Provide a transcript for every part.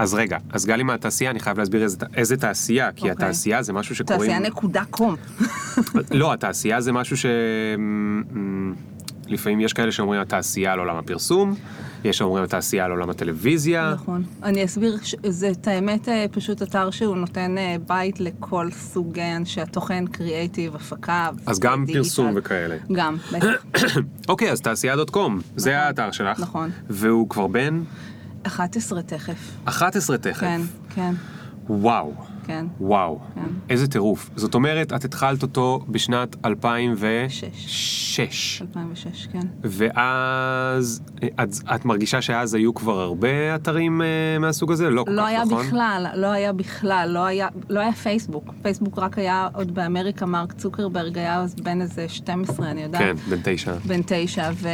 אז רגע, אז גלי מהתעשייה, אני חייב להסביר איזה, איזה תעשייה, כי אוקיי. התעשייה זה משהו שקוראים... תעשייה נקודה קום. לא, התעשייה זה משהו ש... לפעמים יש כאלה שאומרים התעשייה על עולם הפרסום, יש שאומרים התעשייה על עולם הטלוויזיה. נכון. אני אסביר, ש- זה את האמת אה, פשוט אתר שהוא נותן אה, בית לכל סוגי אנשי התוכן, קריאייטיב, הפקה. אז גם דיגיטל. פרסום וכאלה. גם, בטח. אוקיי, אז תעשייה דוט קום, זה האתר שלך. נכון. והוא כבר בן 11 תכף. 11 תכף. כן, כן, וואו, כן. וואו. כן. איזה טירוף. זאת אומרת, את התחלת אותו בשנת 2006. 2006, כן. ואז, את, את מרגישה שאז היו כבר הרבה אתרים אה, מהסוג הזה? לא כל לא כך, היה נכון? בכלל, לא היה בכלל, לא היה, לא היה פייסבוק. פייסבוק רק היה עוד באמריקה, מרק צוקרברג היה אז בן איזה 12, אני יודעת. כן, בן תשע. בן תשע, ו...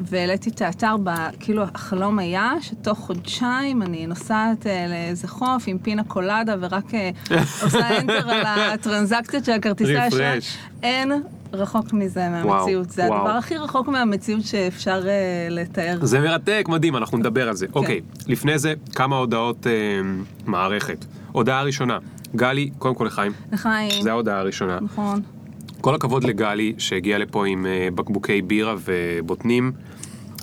והעליתי את האתר, ב... כאילו החלום היה שתוך חודשיים אני נוסעת אה, לאיזה חוף עם פינה קולדה ורק אה, עושה אנטר על הטרנזקציות של הכרטיסי. Refresh. אין רחוק מזה וואו, מהמציאות. זה וואו. הדבר הכי רחוק מהמציאות שאפשר אה, לתאר. זה מרתק, מדהים, אנחנו נדבר על זה. כן. אוקיי, לפני זה, כמה הודעות אה, מערכת. הודעה ראשונה, גלי, קודם כל לחיים, לחיים, זה ההודעה הראשונה. נכון. כל הכבוד לגלי שהגיעה לפה עם אה, בקבוקי בירה ובוטנים,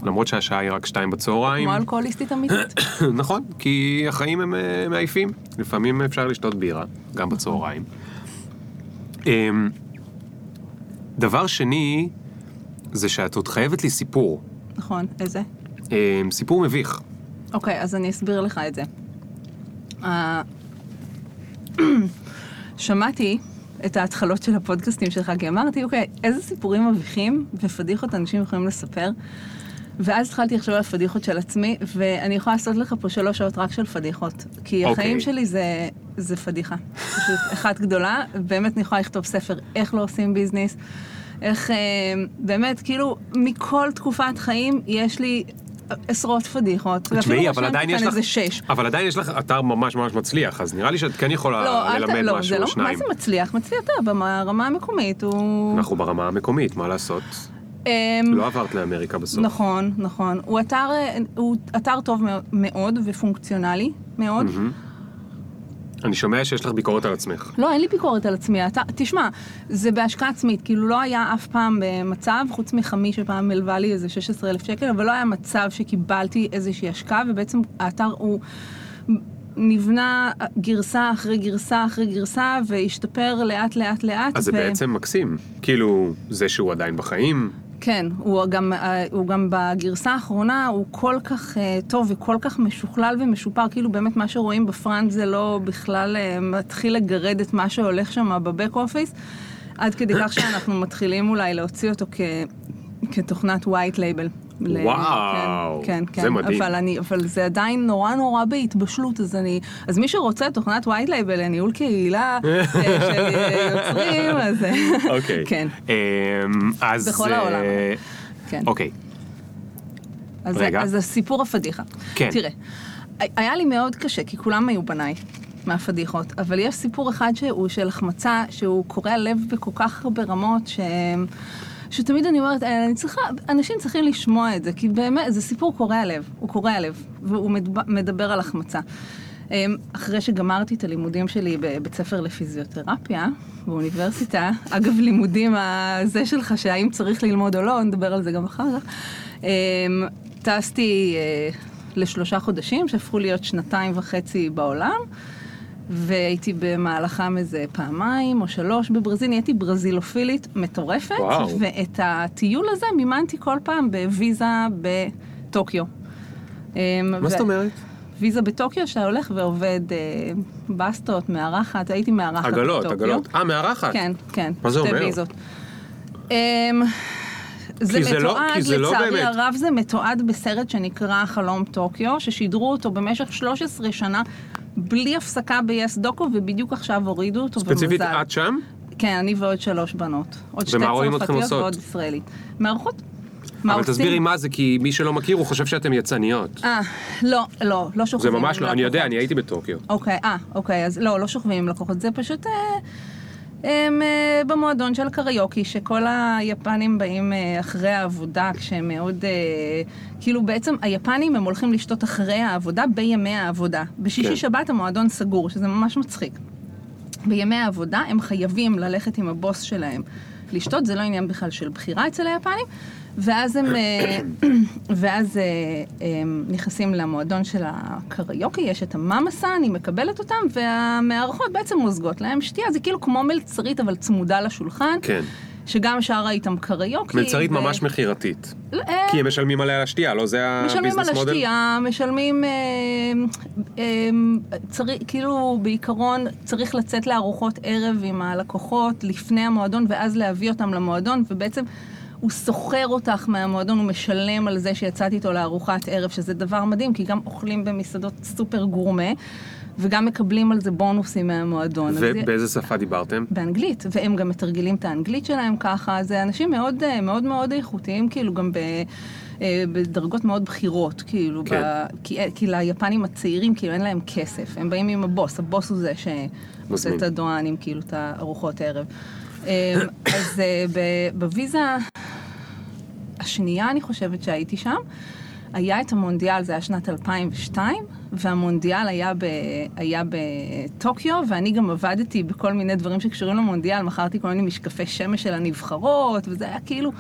למרות שהשעה היא רק שתיים בצהריים. כמו אלכוהוליסטית אמיתית. נכון, כי החיים הם אה, מעייפים. לפעמים אפשר לשתות בירה, גם בצהריים. אמ, דבר שני, זה שאת עוד חייבת לי סיפור. נכון, איזה? אמ, סיפור מביך. אוקיי, אז אני אסביר לך את זה. שמעתי את ההתחלות של הפודקאסטים שלך, כי אמרתי, אוקיי, איזה סיפורים מביכים ופדיחות אנשים יכולים לספר? ואז התחלתי לחשוב על פדיחות של עצמי, ואני יכולה לעשות לך פה שלוש שעות רק של פדיחות. כי אוקיי. החיים שלי זה, זה פדיחה. פשוט אחת גדולה, באמת אני יכולה לכתוב ספר איך לא עושים ביזנס, איך, אה, באמת, כאילו, מכל תקופת חיים יש לי עשרות פדיחות. תשמעי, אבל עדיין יש לך... איזה שש. אבל עדיין יש לך אתר ממש ממש מצליח, אז נראה לי שאת כן יכולה לא, ללמד לא, משהו או לא, מה שניים. זה מצליח? מצליח אתה, ברמה המקומית הוא... אנחנו ברמה המקומית, מה לעשות? אמ, לא עברת לאמריקה בסוף. נכון, נכון. הוא אתר, אה, הוא אתר טוב מאו- מאוד ופונקציונלי מאוד. אני שומע שיש לך ביקורת על עצמך. לא, אין לי ביקורת על עצמי. אתה, תשמע, זה בהשקעה עצמית. כאילו, לא היה אף פעם במצב, חוץ מחמי שפעם מלווה לי איזה 16,000 שקל, אבל לא היה מצב שקיבלתי איזושהי השקעה, ובעצם האתר הוא... נבנה גרסה אחרי גרסה אחרי גרסה, והשתפר לאט לאט לאט. אז זה ו- בעצם מקסים. כאילו, זה שהוא עדיין בחיים, כן, הוא גם, אה, הוא גם בגרסה האחרונה, הוא כל כך אה, טוב וכל כך משוכלל ומשופר, כאילו באמת מה שרואים בפרונט זה לא בכלל אה, מתחיל לגרד את מה שהולך שם בבק אופיס, עד כדי כך שאנחנו מתחילים אולי להוציא אותו כ, כתוכנת white label. ל- וואו, כן, כן, זה כן, מדהים. אבל, אני, אבל זה עדיין נורא נורא בהתבשלות, אז אני, אז מי שרוצה תוכנת white label לניהול קהילה אה, של אה, יוצרים, אז אוקיי. כן, אמ, אז... בכל העולם. אה, כן. אוקיי. אז, רגע. אז הסיפור הפדיחה. כן. תראה, היה לי מאוד קשה, כי כולם היו בניי מהפדיחות, אבל יש סיפור אחד שהוא של החמצה, שהוא קורע לב בכל כך הרבה רמות, ש... שתמיד אני אומרת, אני צריכה, אנשים צריכים לשמוע את זה, כי באמת, זה סיפור קורע לב, הוא קורע לב, והוא מדבר על החמצה. אמ, אחרי שגמרתי את הלימודים שלי בבית ספר לפיזיותרפיה, באוניברסיטה, אגב לימודים הזה שלך, שהאם צריך ללמוד או לא, נדבר על זה גם אחר כך, אמ, טסתי אה, לשלושה חודשים, שהפכו להיות שנתיים וחצי בעולם, והייתי במהלכם איזה פעמיים או שלוש בברזיל, נהייתי ברזילופילית מטורפת, וואו. ואת הטיול הזה מימנתי כל פעם בוויזה בטוקיו. אמ, מה זאת ו- אומרת? ויזה בטוקיו שאתה הולך ועובד אה, בסטות, מארחת, הייתי מארחת עגלות, בטוקיו. עגלות. אה, מארחת. כן, כן. מה זה שתי אומר? ויזות. אמ, זה לא- מתועד, כי זה לא לצערי באמת. הרב זה מתועד בסרט שנקרא חלום טוקיו, ששידרו אותו במשך 13 שנה בלי הפסקה ב-yes דוקו, ובדיוק עכשיו הורידו אותו, ספציפית ומזל. את שם? כן, אני ועוד שלוש בנות. עוד שתי צרפתיות? ועוד ישראלית. מארחות. אבל. תסבירי מה זה, כי מי שלא מכיר, הוא חושב שאתם יצניות. אה, לא, לא, לא זה שוכבים. ממש עם לא, אני יודע, לקוחות. אני הייתי בטוקיו. אוקיי, אה, אוקיי, אז לא, לא שוכבים עם לקוחות, זה פשוט... אה, הם אה, במועדון של הקריוקי, שכל היפנים באים אה, אחרי העבודה, כשהם מאוד... אה, כאילו בעצם היפנים הם הולכים לשתות אחרי העבודה בימי העבודה. בשישי כן. שבת המועדון סגור, שזה ממש מצחיק. בימי העבודה הם חייבים ללכת עם הבוס שלהם לשתות, זה לא עניין בכלל של בחירה אצל היפנים, ואז הם, אה, ואז אה, הם נכנסים למועדון של הקריוקי, יש את המאמאסה, אני מקבלת אותם, והמארחות בעצם מוזגות להם שתייה, זה כאילו כמו מלצרית אבל צמודה לשולחן, כן. שגם שרה איתם קריוקי. מלצרית ו- ממש מכירתית. אה, כי הם משלמים עליה על השתייה, לא זה משלמים על הביזנס מודל? השתייה, משלמים, אה, אה, צריך, כאילו בעיקרון צריך לצאת לארוחות ערב עם הלקוחות לפני המועדון ואז להביא אותם למועדון ובעצם הוא סוחר אותך מהמועדון, הוא משלם על זה שיצאת איתו לארוחת ערב, שזה דבר מדהים, כי גם אוכלים במסעדות סופר גורמה וגם מקבלים על זה בונוסים מהמועדון. אז זה- ובאיזה שפה דיברתם? באנגלית, והם גם מתרגלים את האנגלית שלהם ככה, זה אנשים מאוד אה, מאוד מאוד איכותיים, כאילו גם ב... אה, בדרגות מאוד בכירות, כאילו, כן. ב, כי, כי ליפנים הצעירים, כאילו, אין להם כסף, הם באים עם הבוס, הבוס הוא זה שעושה. את הדואנים, כאילו, את הארוחות ערב. אה, אז אה, בוויזה השנייה, אני חושבת שהייתי שם, היה את המונדיאל, זה היה שנת 2002, והמונדיאל היה, ב, היה בטוקיו, ואני גם עבדתי בכל מיני דברים שקשורים למונדיאל, מכרתי כל מיני משקפי שמש של הנבחרות, וזה היה כאילו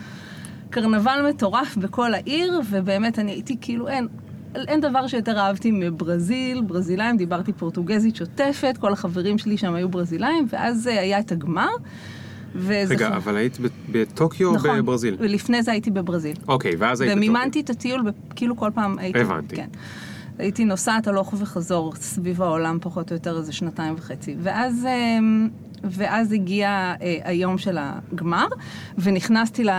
קרנבל מטורף בכל העיר, ובאמת אני הייתי כאילו, אין, אין דבר שיותר אהבתי מברזיל, ברזילאים, דיברתי פורטוגזית שוטפת, כל החברים שלי שם היו ברזילאים, ואז אה, היה את הגמר. וזה רגע, אבל היית בטוקיו או נכון, בברזיל? ולפני זה הייתי בברזיל. אוקיי, ואז היית בטוקיו. ומימנתי את הטיול, כאילו כל פעם הייתי... הבנתי. כן. הייתי נוסעת הלוך וחזור סביב העולם פחות או יותר איזה שנתיים וחצי. ואז, אמ, ואז הגיע אה, היום של הגמר, ונכנסתי ל...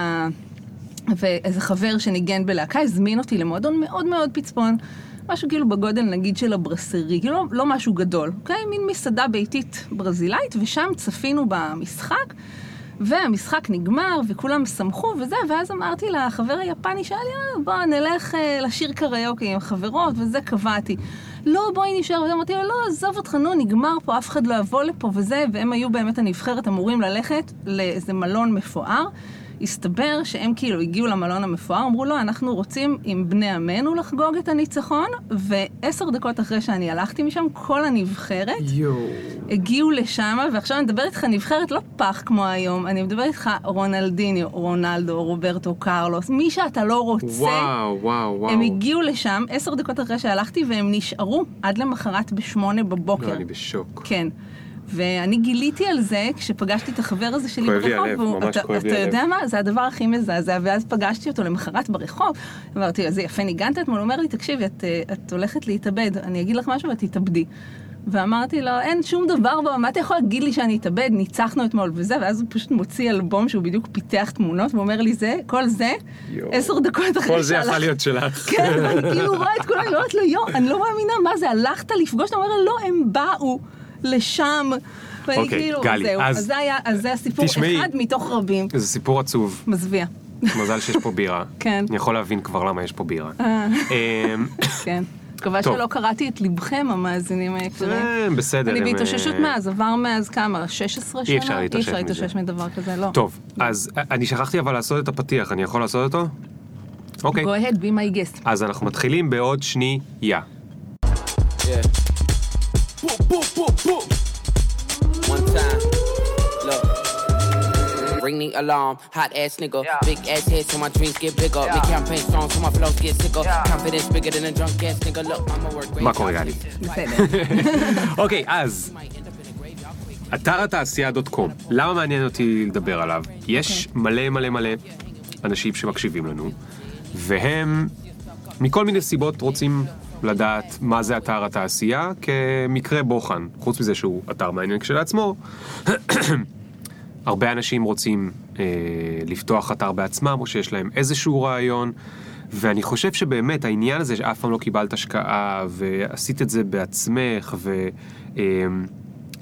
ואיזה חבר שניגן בלהקה הזמין אותי למועדון מאוד מאוד פצפון. משהו כאילו בגודל נגיד של הברסרי, כאילו לא, לא משהו גדול, אוקיי? מין מסעדה ביתית ברזילאית, ושם צפינו במשחק, והמשחק נגמר, וכולם שמחו וזה, ואז אמרתי לחבר היפני, שאל לי, "אה, בוא נלך אה, לשיר קריוקי עם חברות, וזה קבעתי. לא, בואי נשאר, וזה אמרתי לו, לא, עזוב אותך, נו, נגמר פה, אף אחד לא יבוא לפה וזה, והם היו באמת הנבחרת אמורים ללכת לאיזה מלון מפואר. הסתבר שהם כאילו הגיעו למלון המפואר, אמרו לו, אנחנו רוצים עם בני עמנו לחגוג את הניצחון, ועשר דקות אחרי שאני הלכתי משם, כל הנבחרת יואו. הגיעו לשם, ועכשיו אני מדברת איתך נבחרת לא פח כמו היום, אני מדברת איתך רונלדיניו, רונלדו, רוברטו קרלוס, מי שאתה לא רוצה. וואו, וואו, וואו. הם הגיעו לשם עשר דקות אחרי שהלכתי, והם נשארו עד למחרת בשמונה בבוקר. לא, אני בשוק. כן. ואני גיליתי על זה כשפגשתי את החבר הזה שלי כואב לי ברחוב. הלב, ממש אתה, כואב לי אתה הלב. יודע מה? זה הדבר הכי מזעזע. ואז פגשתי אותו למחרת ברחוב. אמרתי, איזה יפה ניגנת אתמול. הוא אומר לי, תקשיבי, את, אה, את הולכת להתאבד. אני אגיד לך משהו ואת תתאבדי. ואמרתי לו, אין שום דבר בו, מה אתה יכול להגיד לי שאני אתאבד? ניצחנו אתמול וזה, ואז הוא פשוט מוציא אלבום שהוא בדיוק פיתח תמונות, ואומר לי, זה, כל זה. עשר דקות אחרי כל זה שהלכתי." יכול להיות שלך. כן, ואני כאילו רואה את כולם, אני אומרת לו, יואו, אני לא מאמינה, מה זה, הלכת לפגוש? אתה אומר לא, הם באו לשם. אוקיי, כאילו, גלי, זהו, אז- אז זה היה, אז זה הסיפור תשמעי. אחד מתוך רבים. זה סיפור עצוב. מזוויע. מזל שיש פה בירה. כן. אני יכול להבין כבר למה יש פה בירה. אה, אמ, כן. מקווה. שלא קראתי את לבכם, המאזינים היקרים. אה, בסדר. אני בהתאוששות אה, מאז, עבר מאז כמה? 16 שנה? אי אפשר להתאושש אי אפשר מזה. להתאושש מדבר כזה, לא. טוב, אז אני שכחתי אבל לעשות את הפתיח, אני יכול לעשות אותו? אוקיי. Go ahead, be my guest. אז אנחנו מתחילים בעוד שנייה. Yeah. Time. Look. Ring the alarm, hot ass nigga. Big ass head so my dreams get bigger. Make campaign songs so my flows get sicker. Confidence bigger than a drunk ass nigga. Look, I'ma work great. מה קורה גלי? אוקיי, אז אתר התעשייה דוט קום, למה מעניין אותי לדבר עליו? יש מלא מלא מלא אנשים שמקשיבים לנו, והם מכל מיני סיבות רוצים לדעת מה זה אתר התעשייה כמקרה בוחן. חוץ מזה שהוא אתר מעניין כשלעצמו, הרבה אנשים רוצים אה, לפתוח אתר בעצמם, או שיש להם איזשהו רעיון, ואני חושב שבאמת העניין הזה שאף פעם לא קיבלת השקעה, ועשית את זה בעצמך,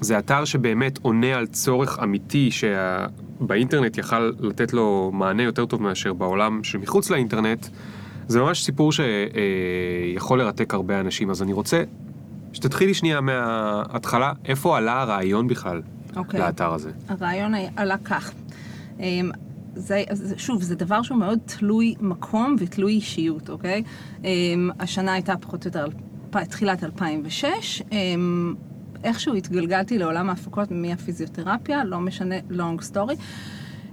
וזה אתר שבאמת עונה על צורך אמיתי שבאינטרנט יכל לתת לו מענה יותר טוב מאשר בעולם שמחוץ לאינטרנט, זה ממש סיפור שיכול לרתק הרבה אנשים. אז אני רוצה שתתחילי שנייה מההתחלה, איפה עלה הרעיון בכלל אוקיי. לאתר הזה? הרעיון עלה כך. אמ, זה, שוב, זה דבר שהוא מאוד תלוי מקום ותלוי אישיות, אוקיי? אמ, השנה הייתה פחות או יותר תחילת 2006. אמ, איכשהו התגלגלתי לעולם ההפקות מהפיזיותרפיה, לא משנה, long story.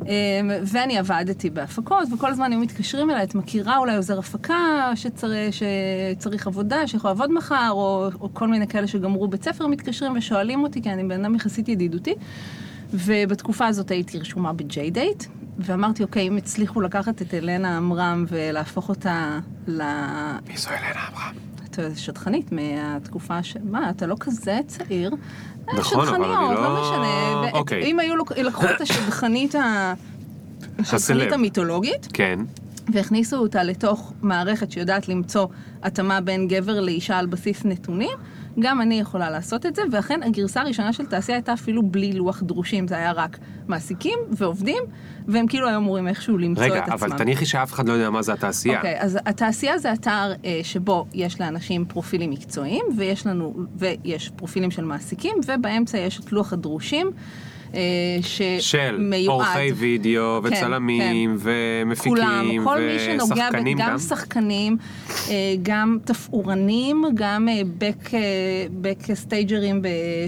אמ, ואני עבדתי בהפקות, וכל הזמן היו מתקשרים אליי, את מכירה אולי עוזר הפקה שצריך, שצריך עבודה, שיכול לעבוד מחר, או, או כל מיני כאלה שגמרו בית ספר מתקשרים ושואלים אותי, כי אני בן אדם יחסית ידידותי. ובתקופה הזאת הייתי רשומה ב-J דייט, ואמרתי, אוקיי, אם הצליחו לקחת את אלנה עמרם ולהפוך אותה ל... מי זו אלנה אברהם? את שטחנית מהתקופה ש... מה, אתה לא כזה צעיר? אה, נכון, אבל אני לא- לא משנה. אוקיי. אם היו לקחו את השטחנית ה... הסלב. המיתולוגית, כן. והכניסו אותה לתוך מערכת שיודעת למצוא התאמה בין גבר לאישה על בסיס נתונים, גם אני יכולה לעשות את זה, ואכן הגרסה הראשונה של תעשייה הייתה אפילו בלי לוח דרושים, זה היה רק מעסיקים ועובדים, והם כאילו היו אמורים איכשהו למצוא את רגע, עצמם. אבל תניחי שאף אחד לא יודע מה זה התעשייה. אוקיי, אז התעשייה זה אתר אה, שבו יש לאנשים פרופילים מקצועיים, ויש לנו, ויש פרופילים של מעסיקים, ובאמצע יש את לוח הדרושים. אה, של שמיועד- עורכי וידאו כן, וצלמים ומפיקים כולם, כל מי שנוגע, ושחקנים גם גם. שחקנים, אה, גם תפאורנים, גם אה, בק, אה,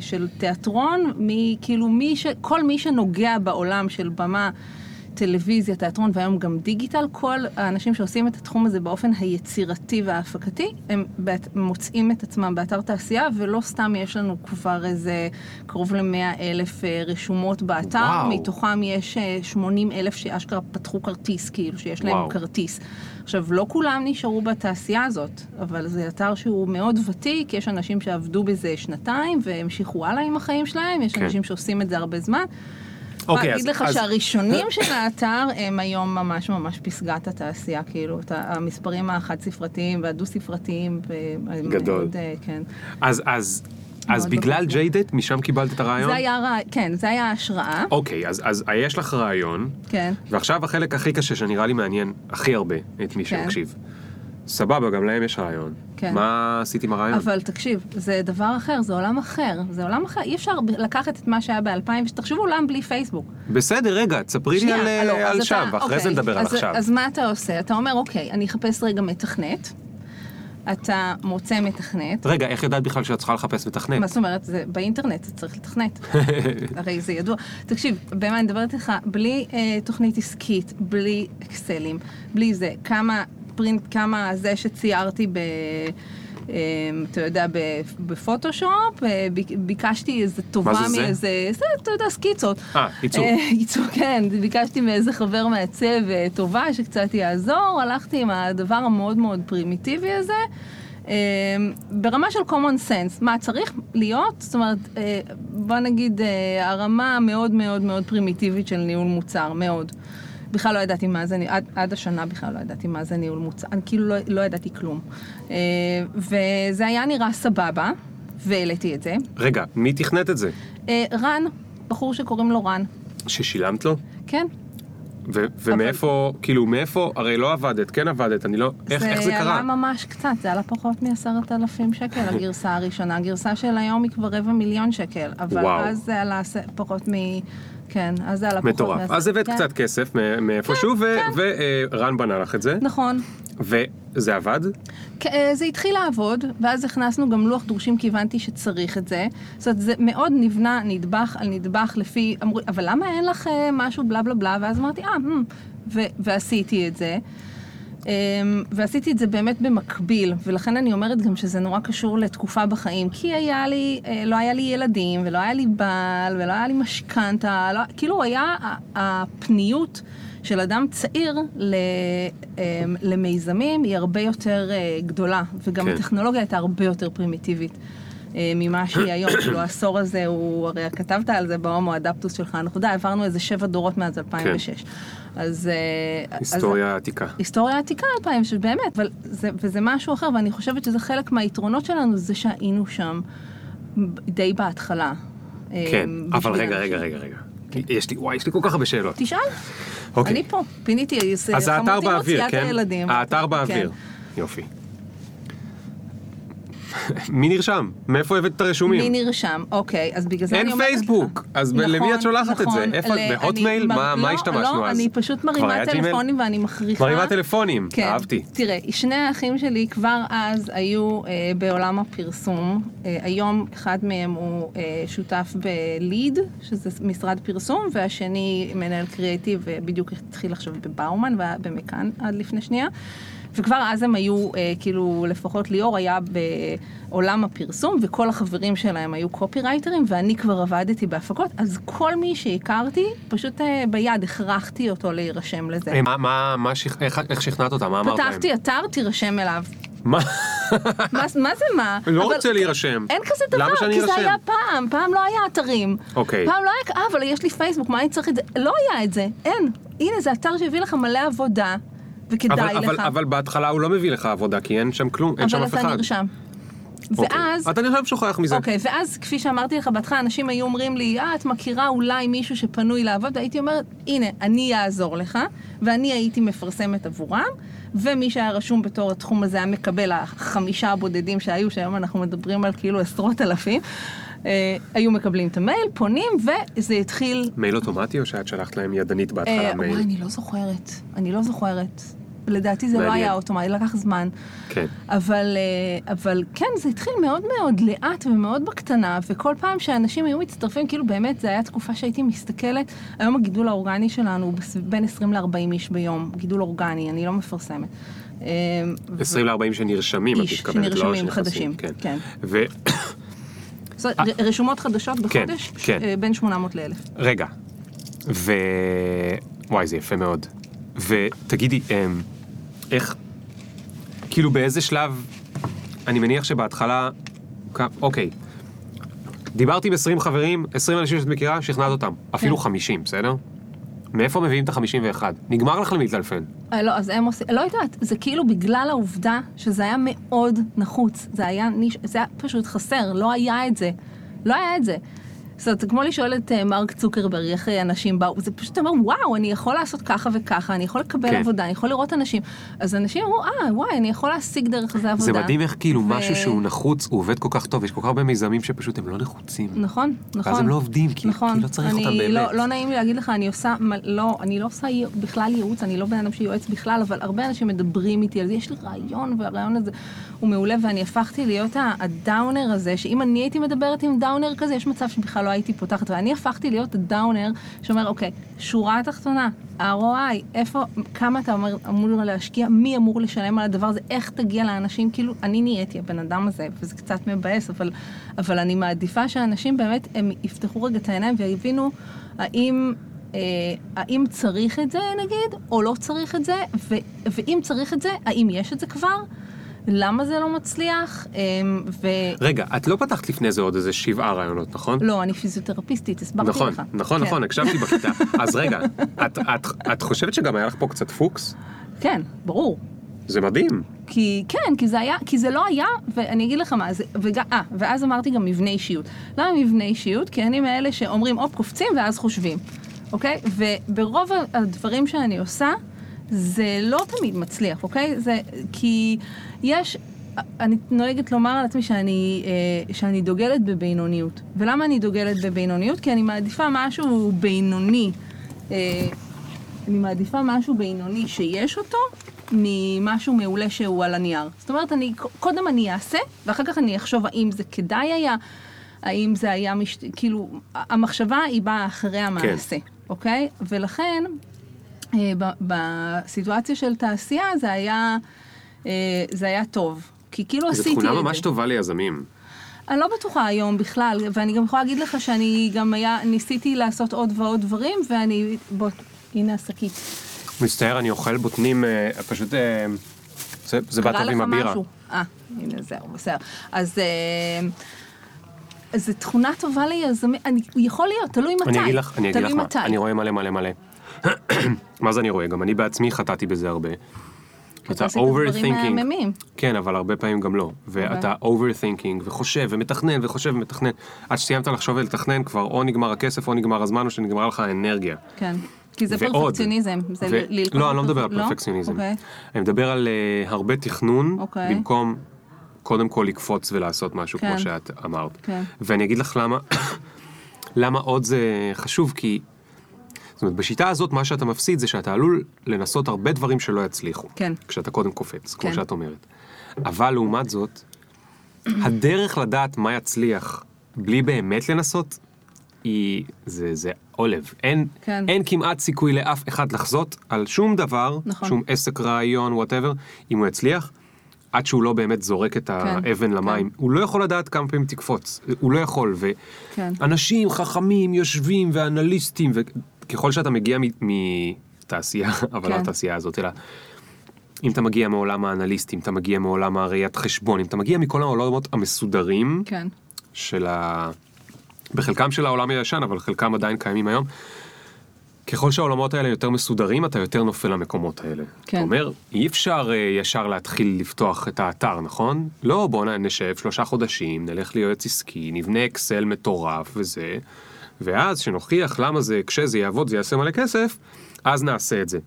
של תיאטרון, מי, כאילו מי ש... כל מי שנוגע בעולם של במה, טלוויזיה, תיאטרון והיום גם דיגיטל, כל האנשים שעושים את התחום הזה באופן היצירתי וההפקתי, הם מוצאים את עצמם באתר תעשייה, ולא סתם יש לנו כבר איזה קרוב ל-100 אלף אה, רשומות באתר, וואו. מתוכם יש אה, 80 אלף שאשכרה פתחו כרטיס, כאילו שיש להם וואו. כרטיס. עכשיו, לא כולם נשארו בתעשייה הזאת, אבל זה אתר שהוא מאוד ותיק, יש אנשים שעבדו בזה שנתיים והמשיכו הלאה עם החיים שלהם, יש כן. אנשים שעושים את זה הרבה זמן. אוקיי, אני אז- אגיד לך אז- שהראשונים של האתר הם היום ממש ממש פסגת התעשייה, כאילו, את המספרים החד-ספרתיים והדו-ספרתיים. והם גדול. מאוד, אה, כן. אז, אז, אז בגלל. ג'יידט, משם קיבלת את הרעיון? זה היה, רע- כן, זה היה ההשראה, אוקיי, אז, אז יש לך רעיון, כן. ועכשיו החלק הכי קשה שנראה לי מעניין הכי הרבה את מי כן. שמקשיב. סבבה, גם להם יש רעיון. כן. מה עשית עם הרעיון? אבל תקשיב, זה דבר אחר, זה עולם אחר. זה עולם אחר, אי אפשר לקחת את מה שהיה ב-2000, תחשבו עולם בלי פייסבוק. בסדר, רגע, תספרי לי על, הלו, אה, אז על אתה- שם, ואחרי זה אוקיי, נדבר על אז- עכשיו. אז מה אתה עושה? אתה אומר, אוקיי, אני אחפש רגע מתכנת. אתה מוצא מתכנת. רגע, איך ידעת בכלל שאת צריכה לחפש מתכנת? מה זאת אומרת? זה באינטרנט, אתה צריך לתכנת. הרי זה ידוע. תקשיב, באמת, אני מדברת איתך, בלי אה, תוכנית עסקית, בלי אקסלים, בלי זה, כמה פרינט, כמה זה שציירתי ב... אה, אתה יודע, בפוטושופ, אה, ביק- ביקשתי איזה טובה מה זה זה? מאיזה, זה, אתה יודע, סקיצות. אה, עיצוב. אה, עיצוב, כן, ביקשתי מאיזה חבר מעצב אה, טובה שקצת יעזור, הלכתי עם הדבר המאוד מאוד פרימיטיבי הזה. אה, ברמה של common sense, מה צריך להיות? זאת אומרת, אה, בוא נגיד, אה, הרמה המאוד מאוד מאוד פרימיטיבית של ניהול מוצר, מאוד. בכלל לא ידעתי מה זה, עד, עד השנה בכלל לא ידעתי מה זה ניהול מוצר, אני כאילו לא, לא ידעתי כלום. אה, וזה היה נראה סבבה, והעליתי את זה. רגע, מי תכנת את זה? אה, רן, בחור שקוראים לו רן, ששילמת לו? כן? ו- ומאיפה, כאילו, מאיפה, הרי לא עבדת, כן עבדת, אני לא, איך איך זה זה קרה? עלה ממש קצת, זה עלה פחות מעשרת אלפים שקל, הגרסה הראשונה. הגרסה של היום היא כבר רבע מיליון שקל, אבל וואו. אז זה עלה פחות מ... כן, אז זה עלה פחות מטורף. אז הבאת כן. קצת כסף מ- מאיפשהו, ורן בנה לך את זה, נכון. וזה עבד? אה, זה התחיל לעבוד, ואז הכנסנו גם לוח דרושים כי הבנתי שצריך את זה. זאת אומרת, זה מאוד נבנה נדבך על נדבך לפי, אמרו, אבל למה אין לך אה, משהו בלה בלה בלה? ואז אמרתי, אה, ועשיתי את זה. אמ, ועשיתי את זה באמת במקביל, ולכן אני אומרת גם שזה נורא קשור לתקופה בחיים, כי היה לי, אה, לא היה לי ילדים, ולא היה לי בעל, ולא היה לי משכנתה, לא, כאילו היה הפניות של אדם צעיר ל, אמ, למיזמים היא הרבה יותר אה, גדולה, וגם כן. הטכנולוגיה הייתה הרבה יותר פרימיטיבית. אה, ממה שהיא היום, כאילו העשור הזה הוא, הרי כתבת על זה בהומו אדפטוס שלך, אנחנו די, עברנו איזה שבע דורות מאז 2006. אז... אה, אז- היסטוריה עתיקה. היסטוריה עתיקה 2006, באמת, אבל זה, וזה משהו אחר, ואני חושבת שזה חלק מהיתרונות שלנו, זה שהיינו שם די בהתחלה. כן, אה, אבל בשביל רגע. רגע, רגע, רגע. יש לי, וואי, יש לי כל כך הרבה שאלות. תשאל, אוקיי. אני פה, פיניתי, אז האתר חמותי באוויר, כן? הילדים. האתר כן. באוויר. יופי. מי נרשם? מאיפה הבאת את הרשומים? מי נרשם? אוקיי, אז בגלל זה אין אני אומרת... פייסבוק, אז נכון, למי את שולחת את זה? נכון, איפה- ל- בהוטמייל? מה- מר- מה לא, השתמשנו לא, אז? אני פשוט מרימה? טלפונים ואני מכריחה... מרימה טלפונים, כן. אהבתי. תראה, שני האחים שלי כבר אז היו אה, בעולם הפרסום. אה, היום אחד מהם הוא אה, שותף בליד, שזה משרד פרסום, והשני מנהל קריאיטיב, ובדיוק התחיל עכשיו בבאומן, במכאן עד לפני שנייה. וכבר אז הם היו, אה, כאילו, לפחות ליאור היה בעולם הפרסום, וכל החברים שלהם היו קופירייטרים, ואני כבר עבדתי בהפקות, אז כל מי שהכרתי, פשוט אה, ביד הכרחתי אותו להירשם לזה. אה, מה- מה- מה שכ- איך- איך שכנעת אותם? מה אמרת להם? פתחתי אתר, תירשם אליו. מה? מה, מה זה מה? לא רוצה להירשם. אין כזה דבר, למה שאני כי זה? היה פעם, פעם לא היה אתרים. אוקיי. פעם לא היה, אה, אבל יש לי פייסבוק, מה אני צריך את זה? לא היה את זה, אין. הנה, זה אתר שהביא לך מלא עבודה, וכדאי אבל- אבל- לך. אבל בהתחלה הוא לא מביא לך עבודה, כי אין שם כלום, אין שם אבל אף אתה אחד. נרשם. אוקיי. ואז... אתה נרשם שוכח מזה. אוקיי, ואז כפי שאמרתי לך בהתחלה, אנשים היו אומרים לי, אה, את מכירה אולי מישהו שפנוי לעבוד, והייתי אומרת, הנה, אני אעזור לך, ואני הייתי מפרסמת עבורם, ומי שהיה רשום בתור התחום הזה היה מקבל החמישה הבודדים שהיו, שהיום אנחנו מדברים על כאילו עשרות אלפים, היו מקבלים את המייל, פונים, וזה התחיל... מייל אוטומטי או שאת שלחת להם ידנית אה, בהתחלה וואי, מייל? אני לא זוכרת, אני לא זוכרת. לדעתי זה לא. היה אוטומטי, לקח זמן. כן. אבל, אה, אבל כן, זה התחיל מאוד מאוד לאט ומאוד בקטנה, וכל פעם שאנשים היו מצטרפים, כאילו באמת, זו הייתה תקופה שהייתי מסתכלת, היום הגידול האורגני שלנו הוא בין 20 ל-40 איש ביום, גידול אורגני, אני לא מפרסמת. אה, 20 ל-40 שנרשמים, את מתכוונת, לא שנרשמים. חדשים, כן. ו... זאת אומרת, ר- רשומות חדשות כן, בחודש, כן. אה, בין 800 ל-1000. רגע, ו... וואי, זה יפה מאוד. ותגידי, אמ, איך, כאילו באיזה שלב, אני מניח שבהתחלה, אוקיי, דיברתי עם 20 חברים, 20 אנשים שאת מכירה, שכנעת אותם, אפילו 50, בסדר? מאיפה מביאים את ה-51? נגמר לך למטלפן. אה, לא, אז הם עושים, לא יודעת, זה כאילו בגלל העובדה שזה היה מאוד נחוץ, זה היה זה היה פשוט חסר, לא היה את זה, לא היה את זה. זאת אומרת, זה כמו לשאול את אה, מרק צוקרברג, איך אה, אנשים באו, זה פשוט אומר, וואו, אני יכול לעשות ככה וככה, אני יכול לקבל כן. עבודה, אני יכול לראות אנשים. אז אנשים אמרו, אה, וואי, אני יכול להשיג דרך זה עבודה. זה מדהים איך כאילו ו- משהו שהוא נחוץ, הוא עובד כל כך טוב, יש כל כך הרבה מיזמים שפשוט הם לא נחוצים. נכון, נכון. ואז הם לא עובדים, כי- נכון. כי לא צריך אני אותם באמת. לא, לא נעים לי להגיד לך, אני עושה, לא, אני לא עושה בכלל ייעוץ, אני לא בן אדם שיועץ בכלל, אבל הרבה אנשים מדברים איתי על זה, יש לי רעיון, והרעיון הזה הוא מעולה, ואני הפכתי להיות הדאונר הזה, שאם אני הייתי מדברת עם דאונר כזה, יש מצב שבכלל לא הייתי פותחת, ואני הפכתי להיות הדאונר שאומר, אוקיי, שורה התחתונה, ROI, איפה, כמה אתה אומר, אמור להשקיע, מי אמור לשלם על הדבר הזה, איך תגיע לאנשים, כאילו, אני נהייתי הבן אדם הזה, וזה קצת מבאס, אבל, אבל אני מעדיפה שאנשים באמת, הם יפתחו רגע את העיניים ויבינו האם... אה, האם צריך את זה נגיד, או לא צריך את זה, ו, ואם צריך את זה, האם יש את זה כבר? למה זה לא מצליח? אה, ו... רגע, את לא פתחת לפני זה עוד איזה שבעה רעיונות, נכון? לא, אני פיזיותרפיסטית, הסברתי נכון, לך. נכון, כן. נכון, הקשבתי בכיתה. אז רגע, את- את- את חושבת שגם היה לך פה קצת פוקס? כן, ברור. זה מדהים. כי כן, כי זה היה, כי זה לא היה, ואני אגיד לך מה, זה, וג, אה, ואז אמרתי גם מבנה אישיות. למה מבנה אישיות? כי אני מאלה שאומרים, הופ, קופצים ואז חושבים, אוקיי? וברוב הדברים שאני עושה, זה לא תמיד מצליח, אוקיי? זה כי יש, אני נוהגת לומר על עצמי שאני, אה, שאני דוגלת בבינוניות. ולמה אני דוגלת בבינוניות? כי אני מעדיפה משהו בינוני. אה, אני מעדיפה משהו בינוני שיש אותו, ממשהו מעולה שהוא על הנייר. זאת אומרת, אני, קודם אני אעשה, ואחר כך אני אחשוב האם זה כדאי היה, האם זה היה, מש... כאילו, המחשבה היא באה אחרי המעשה, אוקיי? ולכן, בסיטואציה של תעשייה זה היה, אה, זה היה טוב. כי כאילו זו עשיתי את זה. תכונה ממש טובה ליזמים. אני לא בטוחה היום בכלל, ואני גם יכולה להגיד לך שאני גם היה, ניסיתי לעשות עוד ועוד דברים, ואני, בוא, הנה השקית. מצטער, אני אוכל בוטנים, אה, פשוט... אה, זה זה בא טוב עם לך הבירה. משהו. אה, הנה זהו, בסדר. אז אה, אז זו תכונה טובה ליזמים, אני, יכול להיות, תלוי מתי. אני אגיד לך, אני אגיד לך מה. אני רואה מלא מלא מלא. מה זה אני רואה? גם אני בעצמי חטאתי בזה הרבה. אתה overthinking. כן, אבל הרבה פעמים גם לא. ואתה overthinking, וחושב, ומתכנן, וחושב, ומתכנן. עד שסיימת לחשוב ולתכנן, כבר או נגמר הכסף, או נגמר הזמן, או שנגמרה לך האנרגיה. כן. כי זה ועוד. פרפקציוניזם. זה ו- ללכוד לא, אני לא מדבר על לא? פרפקציוניזם. אוקיי. אני מדבר על אה, הרבה תכנון, אוקיי. במקום קודם כל לקפוץ ולעשות משהו, כן. כמו שאת אמרת. כן. ואני אגיד לך למה, למה עוד זה חשוב, כי... זאת אומרת, בשיטה הזאת, מה שאתה מפסיד זה שאתה עלול לנסות הרבה דברים שלא יצליחו. כן. כשאתה קודם קופץ, כמו כן. שאת אומרת. אבל לעומת זאת, הדרך לדעת מה יצליח בלי באמת לנסות, היא... זה, זה עולב. אין, כן. אין כמעט סיכוי לאף אחד לחזות על שום דבר, נכון. שום עסק, רעיון, וואטאבר, אם הוא יצליח, עד שהוא לא באמת זורק את האבן למים. הוא לא יכול לדעת כמה פעמים תקפוץ, הוא לא יכול. כן. ואנשים חכמים יושבים ואנליסטים, וככל שאתה מגיע מתעשייה, אבל לא כן. התעשייה הזאת, אלא אם אתה מגיע מעולם האנליסטים, אתה מגיע מעולם הראיית חשבון, אם אתה מגיע מכל העולמות המסודרים כן. של ה... בחלקם של העולם הישן, אבל חלקם עדיין קיימים היום. ככל שהעולמות האלה יותר מסודרים, אתה יותר נופל למקומות האלה. כן. אתה אומר, אי אפשר אה, ישר להתחיל לפתוח את האתר, נכון? לא, בואו נשב שלושה חודשים, נלך ליועץ עסקי, נבנה אקסל מטורף וזה, ואז שנוכיח למה זה, כשזה יעבוד, זה יעשה מלא כסף, אז נעשה את זה.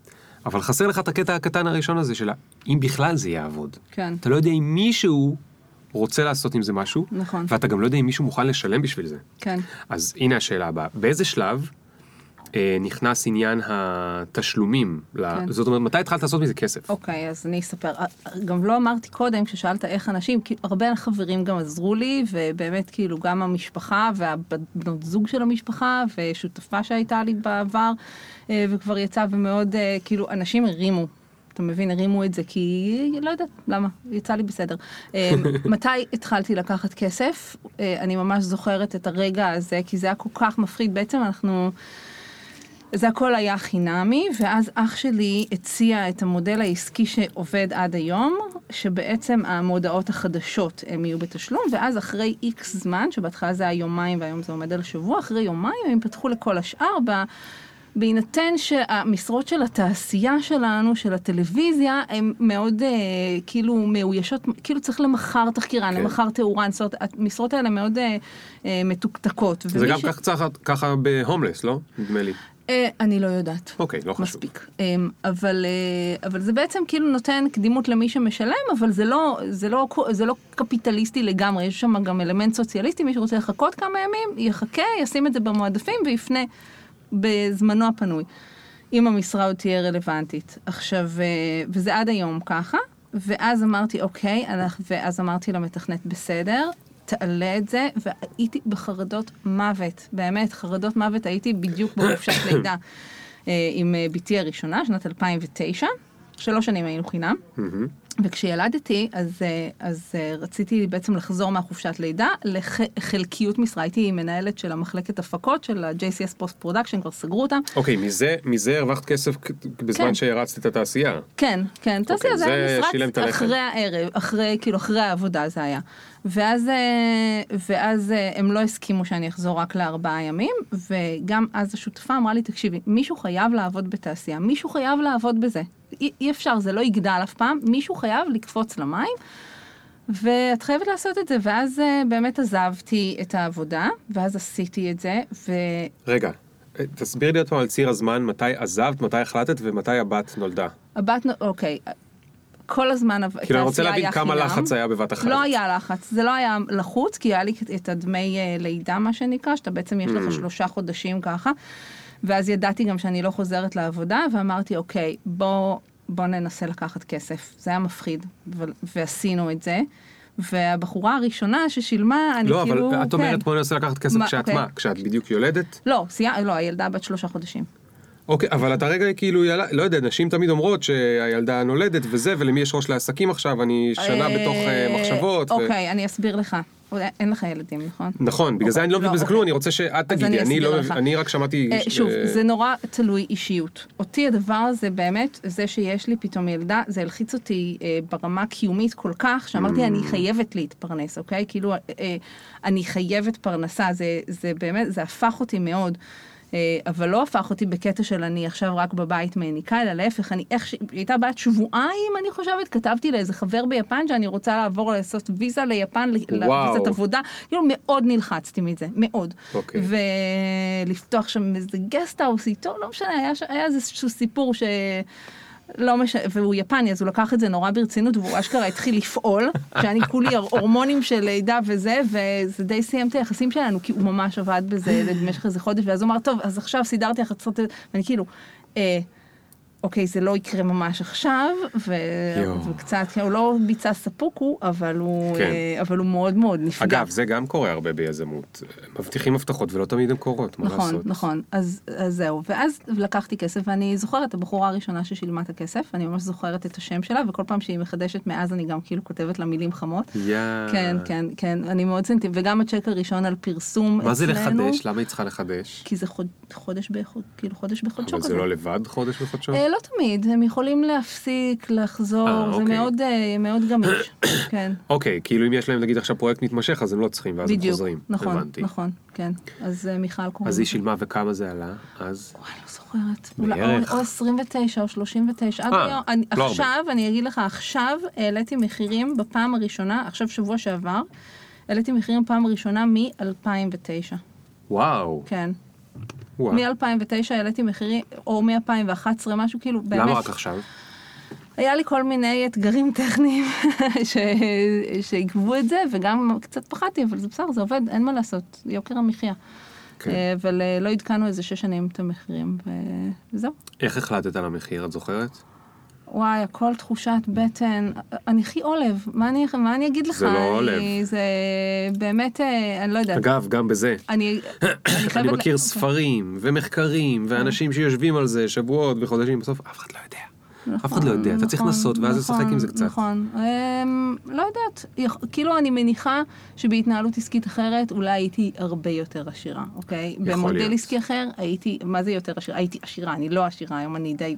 אבל חסר לך את הקטע הקטן הראשון הזה של אם בכלל זה יעבוד. כן. אתה לא יודע אם מישהו רוצה לעשות עם זה משהו, נכון. ואתה גם לא יודע אם מישהו מוכן לשלם בשביל זה. כן. אז הנה השאלה הבאה, באיזה שלב נכנס עניין התשלומים? כן. זאת אומרת, מתי התחלת לעשות מזה כסף? אוקיי, אז אני אספר. גם לא אמרתי קודם, כששאלת איך אנשים, כי הרבה חברים גם עזרו לי, ובאמת כאילו גם המשפחה והבנות זוג של המשפחה, ושותפה שהייתה לי בעבר, אה, וכבר יצא ומאוד, אה, כאילו, אנשים הרימו. אתה מבין, הרימו את זה כי, לא יודעת, למה, יצא לי בסדר. אה, מתי התחלתי לקחת כסף? אה, אני ממש זוכרת את הרגע הזה, כי זה היה כל כך מפחיד. בעצם אנחנו... זה הכל היה חינמי, ואז אח שלי הציע את המודל העסקי שעובד עד היום, שבעצם המודעות החדשות הם יהיו בתשלום, ואז אחרי איקס זמן, שבהתחלה זה היה יומיים והיום זה עומד על שבוע, אחרי יומיים הם פתחו לכל השאר, ב... בהינתן שהמשרות של התעשייה שלנו, של הטלוויזיה, הן מאוד אה, כאילו מאוישות, כאילו צריך למחר תחקירן, כן. למחר תאורן, זאת אומרת, המשרות האלה מאוד אה, אה, מתוקתקות. זה גם ש- ככה צריך ככה בהומלס, לא? נדמה לי. אה, אני לא יודעת. אוקיי, לא חשוב. מספיק. אמ, אבל, אה, אבל זה בעצם כאילו נותן קדימות למי שמשלם, אבל זה לא, זה לא, זה לא קפיטליסטי לגמרי, יש שם גם אלמנט סוציאליסטי, מי שרוצה לחכות כמה ימים, יחכה, ישים את זה במועדפים ויפנה בזמנו הפנוי, אם המשרה עוד תהיה רלוונטית. עכשיו, אה, וזה עד היום ככה, ואז אמרתי, אוקיי, ואז אמרתי למתכנת, בסדר. תעלה את זה, והייתי בחרדות מוות, באמת, חרדות מוות, הייתי בדיוק בחופשת לידה אה, עם אה, בתי הראשונה, שנת 2009, שלוש שנים היינו חינם, וכשילדתי, אז, אה, אז אה, רציתי בעצם לחזור מהחופשת לידה לחלקיות משרה, הייתי מנהלת של המחלקת הפקות של ה-JCS post production, כבר סגרו אותם. אוקיי, מזה, מזה הרווחת כסף בזמן כן. שהרצת את התעשייה. כן, כן, תעשייה, זה זה היה הלחם. אחרי הערב, אחרי, כאילו, אחרי העבודה זה היה. ואז, אה, ואז הם לא הסכימו שאני אחזור רק לארבעה ימים, וגם אז השותפה אמרה לי, תקשיבי, מישהו חייב לעבוד בתעשייה, מישהו חייב לעבוד בזה. אי, אי אפשר, זה לא יגדל אף פעם, מישהו חייב לקפוץ למים, ואת חייבת לעשות את זה. ואז אה, באמת עזבתי את העבודה, ואז עשיתי את זה, ו... רגע, אה, תסביר לי עוד פעם על ציר הזמן, מתי עזבת, מתי החלטת ומתי הבת נולדה. הבת, נו- אוקיי, כל הזמן כאילו, אני רוצה להבין כמה חינם. לחץ היה בבת אחת. לא היה לחץ, זה לא היה לחוץ, כי היה לי את הדמי אה, לידה, מה שנקרא, שאתה בעצם יש Mm. לך שלושה חודשים ככה, ואז ידעתי גם שאני לא חוזרת לעבודה, ואמרתי, אוקיי, בוא, בוא ננסה לקחת כסף. זה היה מפחיד, אבל, ועשינו את זה. והבחורה הראשונה ששילמה, אני לא, כאילו... אבל את כן. אומרת בוא ננסה לקחת כסף מה, כשאת אוקיי. מה? כשאת בדיוק יולדת? לא, סייע, לא, הילדה בת שלושה חודשים. אוקיי, אבל אתה רגע כאילו, יל... לא יודע, נשים תמיד אומרות שהילדה נולדת וזה, ולמי יש ראש לעסקים עכשיו, אני שנה בתוך אה, מחשבות. ו- אוקיי, אני אסביר לך. אין לך ילדים, נכון? נכון, בגלל זה אוקיי, אני לא מבין לא, בזה אוקיי. כלום, אני רוצה שאת תגידי, אני לא. מבין, אני רק שמעתי... אה, שוב, זה נורא תלוי אישיות. אותי הדבר הזה באמת, זה שיש לי פתאום ילדה, זה הלחיץ אותי אה, ברמה קיומית כל כך, שאמרתי, אני חייבת להתפרנס, אוקיי? כאילו, אה, אני חייבת פרנסה, זה באמת, זה הפך אותי מאוד. אה, אבל לא הפך אותי בקטע של אני עכשיו רק בבית מעניקה, אלא להפך, אני איך ש... היא הייתה בת שבועיים, אני חושבת, כתבתי לאיזה חבר ביפן שאני רוצה לעבור לעשות ויזה ליפן. לוויזת עבודה, כאילו מאוד נלחצתי מזה, מאוד. אוקיי. ולפתוח שם איזה גסט האוס איתו, לא משנה, היה, היה איזשהו סיפור ש... לא משנה, והוא יפני, אז הוא לקח את זה נורא ברצינות, והוא אשכרה התחיל לפעול, שאני כולי הורמונים של לידה וזה, וזה די סיים את היחסים שלנו, כי הוא ממש עבד בזה במשך איזה חודש, ואז הוא אמר, טוב, אז עכשיו סידרתי לך את ואני כאילו, אה, אוקיי, זה לא יקרה ממש עכשיו, ו... וקצת, כן, הוא לא ביצע ספוקו, אבל הוא, כן. אה, אבל הוא מאוד מאוד נפגע. אגב, זה גם קורה הרבה ביזמות. מבטיחים הבטחות ולא תמיד הן קורות, מה נכון, לעשות? נכון, אז, אז זהו, ואז לקחתי כסף, ואני זוכרת, הבחורה הראשונה ששילמה את הכסף, אני ממש זוכרת את השם שלה, וכל פעם שהיא מחדשת מאז אני גם כאילו כותבת לה מילים חמות. יא. כן, כן, כן, אני מאוד סנטיב, וגם הצ'ק הראשון על פרסום מה זה אצלנו, לחדש? למה היא צריכה לחדש? כי זה חוד, חודש בחוד, כאילו חודש בחודשו אבל כזה. זה לא לבד חודש בחודשו? אה, לא תמיד, הם יכולים להפסיק, לחזור, אה, זה אוקיי. מאוד, אה, מאוד גמיש, כן. אוקיי, כאילו אם יש להם נגיד עכשיו פרויקט מתמשך אז הם לא צריכים ואז הם בדיוק, חוזרים. נכון, הבנתי. נכון, כן. אז אה, מיכל קוראים אז היא. שילמה וכמה זה עלה אז? וואי, לא זוכרת. בערך. או, או 29 או 39. עד אה, היום, אני, לא עכשיו, אני אגיד לך, עכשיו העליתי מחירים בפעם הראשונה, עכשיו שבוע שעבר, העליתי מחירים פעם ראשונה מ-2009. וואו. כן. וואו. מ-2009 העליתי מחירים, או מ-2011, משהו כאילו, באמת. למה רק עכשיו? היה לי כל מיני אתגרים טכניים ש... שעיכבו את זה, וגם קצת פחדתי, אבל זה בסדר, זה עובד, אין מה לעשות, יוקר המחיה. כן. אה, אבל אה, לא עדכנו איזה שש שנים את המחירים, וזהו. איך החלטת על המחיר, את זוכרת? וואי, הכל תחושת בטן. אני הכי עולב, מה אני, מה אני אגיד לך? זה לא עולב. אני, זה באמת, אה, אני לא יודעת. אגב, גם בזה. אני, אני אני. מכיר ל- ספרים ומחקרים ואנשים שיושבים על זה שבועות וחודשים, בסוף אף אחד לא יודע. אף אחד לא יודע, אתה צריך נכון, לנסות ואז לשחק נכון, עם זה קצת. נכון, אמ, לא יודעת, כאילו אני מניחה שבהתנהלות עסקית אחרת אולי הייתי הרבה יותר עשירה, אוקיי? במודל להיות. עסקי אחר הייתי, מה זה יותר עשירה? הייתי עשירה, אני לא עשירה, היום אני די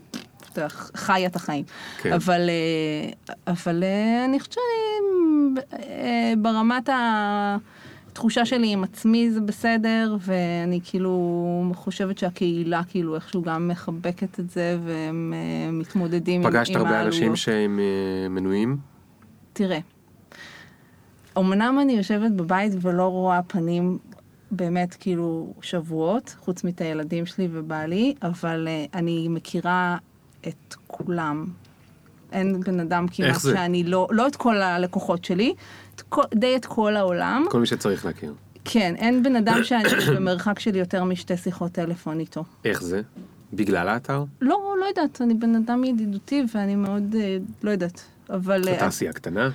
אתה חיה את החיים. כן. אבל, אה, אבל אה, אני חושבת שאני אה, ברמת התחושה שלי עם עצמי זה בסדר, ואני כאילו חושבת שהקהילה כאילו איכשהו גם מחבקת את זה, והם מתמודדים עם, עם פגשת הרבה אנשים העלויות. שהם מנויים? תראה, אמנם אני יושבת בבית ולא רואה פנים באמת כאילו שבועות, חוץ מאת הילדים שלי ובעלי, אבל uh, אני מכירה את כולם. אין בן אדם כמעט? שאני לא, לא את כל הלקוחות שלי, את כל, די את כל העולם. כל מי שצריך להכיר. כן, אין בן אדם שאני במרחק של יותר משתי שיחות טלפון איתו. איך זה? בגלל האתר? לא, לא יודעת, אני בן אדם ידידותי ואני מאוד, אה, לא יודעת, אבל... זו אה, תעשייה קטנה?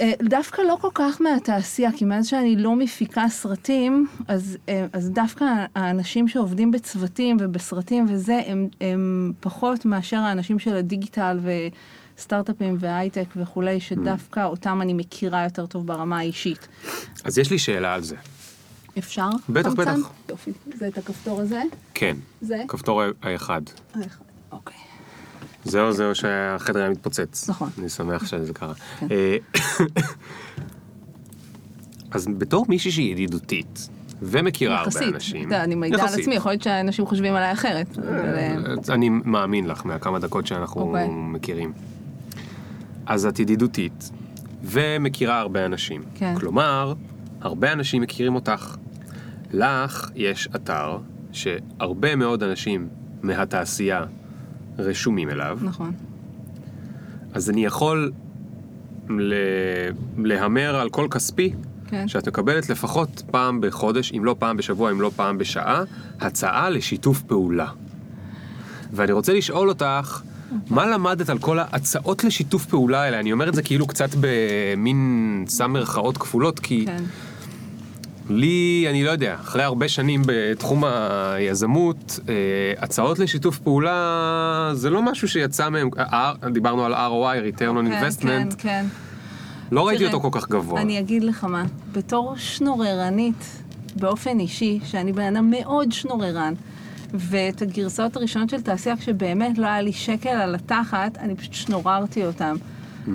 אה, דווקא לא כל כך מהתעשייה, כי מאז שאני לא מפיקה סרטים, אז, אה, אז דווקא האנשים שעובדים בצוותים ובסרטים וזה, הם, הם פחות מאשר האנשים של הדיגיטל וסטארט-אפים והייטק וכולי, שדווקא אותם אני מכירה יותר טוב ברמה האישית. אז יש לי שאלה על זה. אפשר? בטח, חמצן? בטח. יופי, זה את הכפתור הזה? כן. זה? כפתור האחד. האחד, אוקיי. זהו, זהו שהחדר היה מתפוצץ. נכון. אני שמח שזה קרה. כן. אה, אז בתור מישהי שהיא ידידותית, ומכירה הרבה יחסית. אנשים, יודע, אני מעידה על יחסית. עצמי, יכול להיות שאנשים חושבים עליי אחרת. אבל, אה, אני מאמין לך מהכמה דקות שאנחנו אוקיי. מכירים. אז את ידידותית, ומכירה הרבה אנשים. כן. כלומר, הרבה אנשים מכירים אותך. לך יש אתר שהרבה מאוד אנשים מהתעשייה רשומים אליו, נכון. אז אני יכול ל... להמר על כל כספי כן. שאת מקבלת לפחות פעם בחודש, אם לא פעם בשבוע, אם לא פעם בשעה, הצעה לשיתוף פעולה. ואני רוצה לשאול אותך, מה למדת על כל ההצעות לשיתוף פעולה האלה? אני אומר את זה כאילו קצת במין שם מירכאות כפולות, כי כן. לי, אני לא יודע, אחרי הרבה שנים בתחום היזמות, אה, הצעות לשיתוף פעולה זה לא משהו שיצא מהם, אה, דיברנו על ROI, return on כן, investment, כן, כן. לא ראיתי אותו כל כך גבוה. אני אגיד לך מה, בתור שנוררנית, באופן אישי, שאני בן אדם מאוד שנוררן, ואת הגרסאות הראשונות של תעשייה, כשבאמת לא היה לי שקל על התחת, אני פשוט שנוררתי אותם.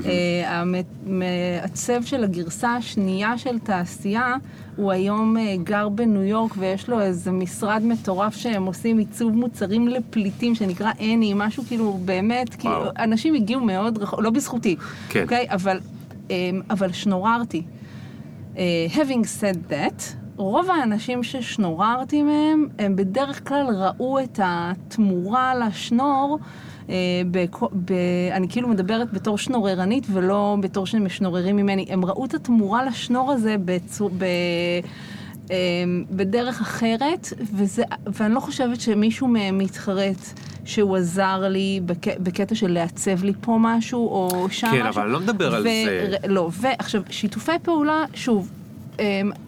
אה, המעצב של הגרסה השנייה של תעשייה, הוא היום אה, גר בניו יורק ויש לו איזה משרד מטורף שהם עושים עיצוב מוצרים לפליטים שנקרא אני, משהו כאילו באמת, כאילו. אנשים הגיעו מאוד רחוק, לא בזכותי, כן. אוקיי? אבל, אמ, אבל שנוררתי. Uh, having said that, רוב האנשים ששנוררתי מהם, הם בדרך כלל ראו את התמורה לשנור. אה, בכ- ב- אני כאילו מדברת בתור שנוררנית ולא בתור שהם משנוררים ממני. הם ראו את התמורה לשנור הזה בצור, ב, אה, בדרך אחרת, וזה, ואני לא חושבת שמישהו מהם מתחרט שהוא עזר לי בק, בקטע של לעצב לי פה משהו או שם כן, משהו. אבל אני לא מדבר על זה. לא, ועכשיו, שיתופי פעולה, שוב, um,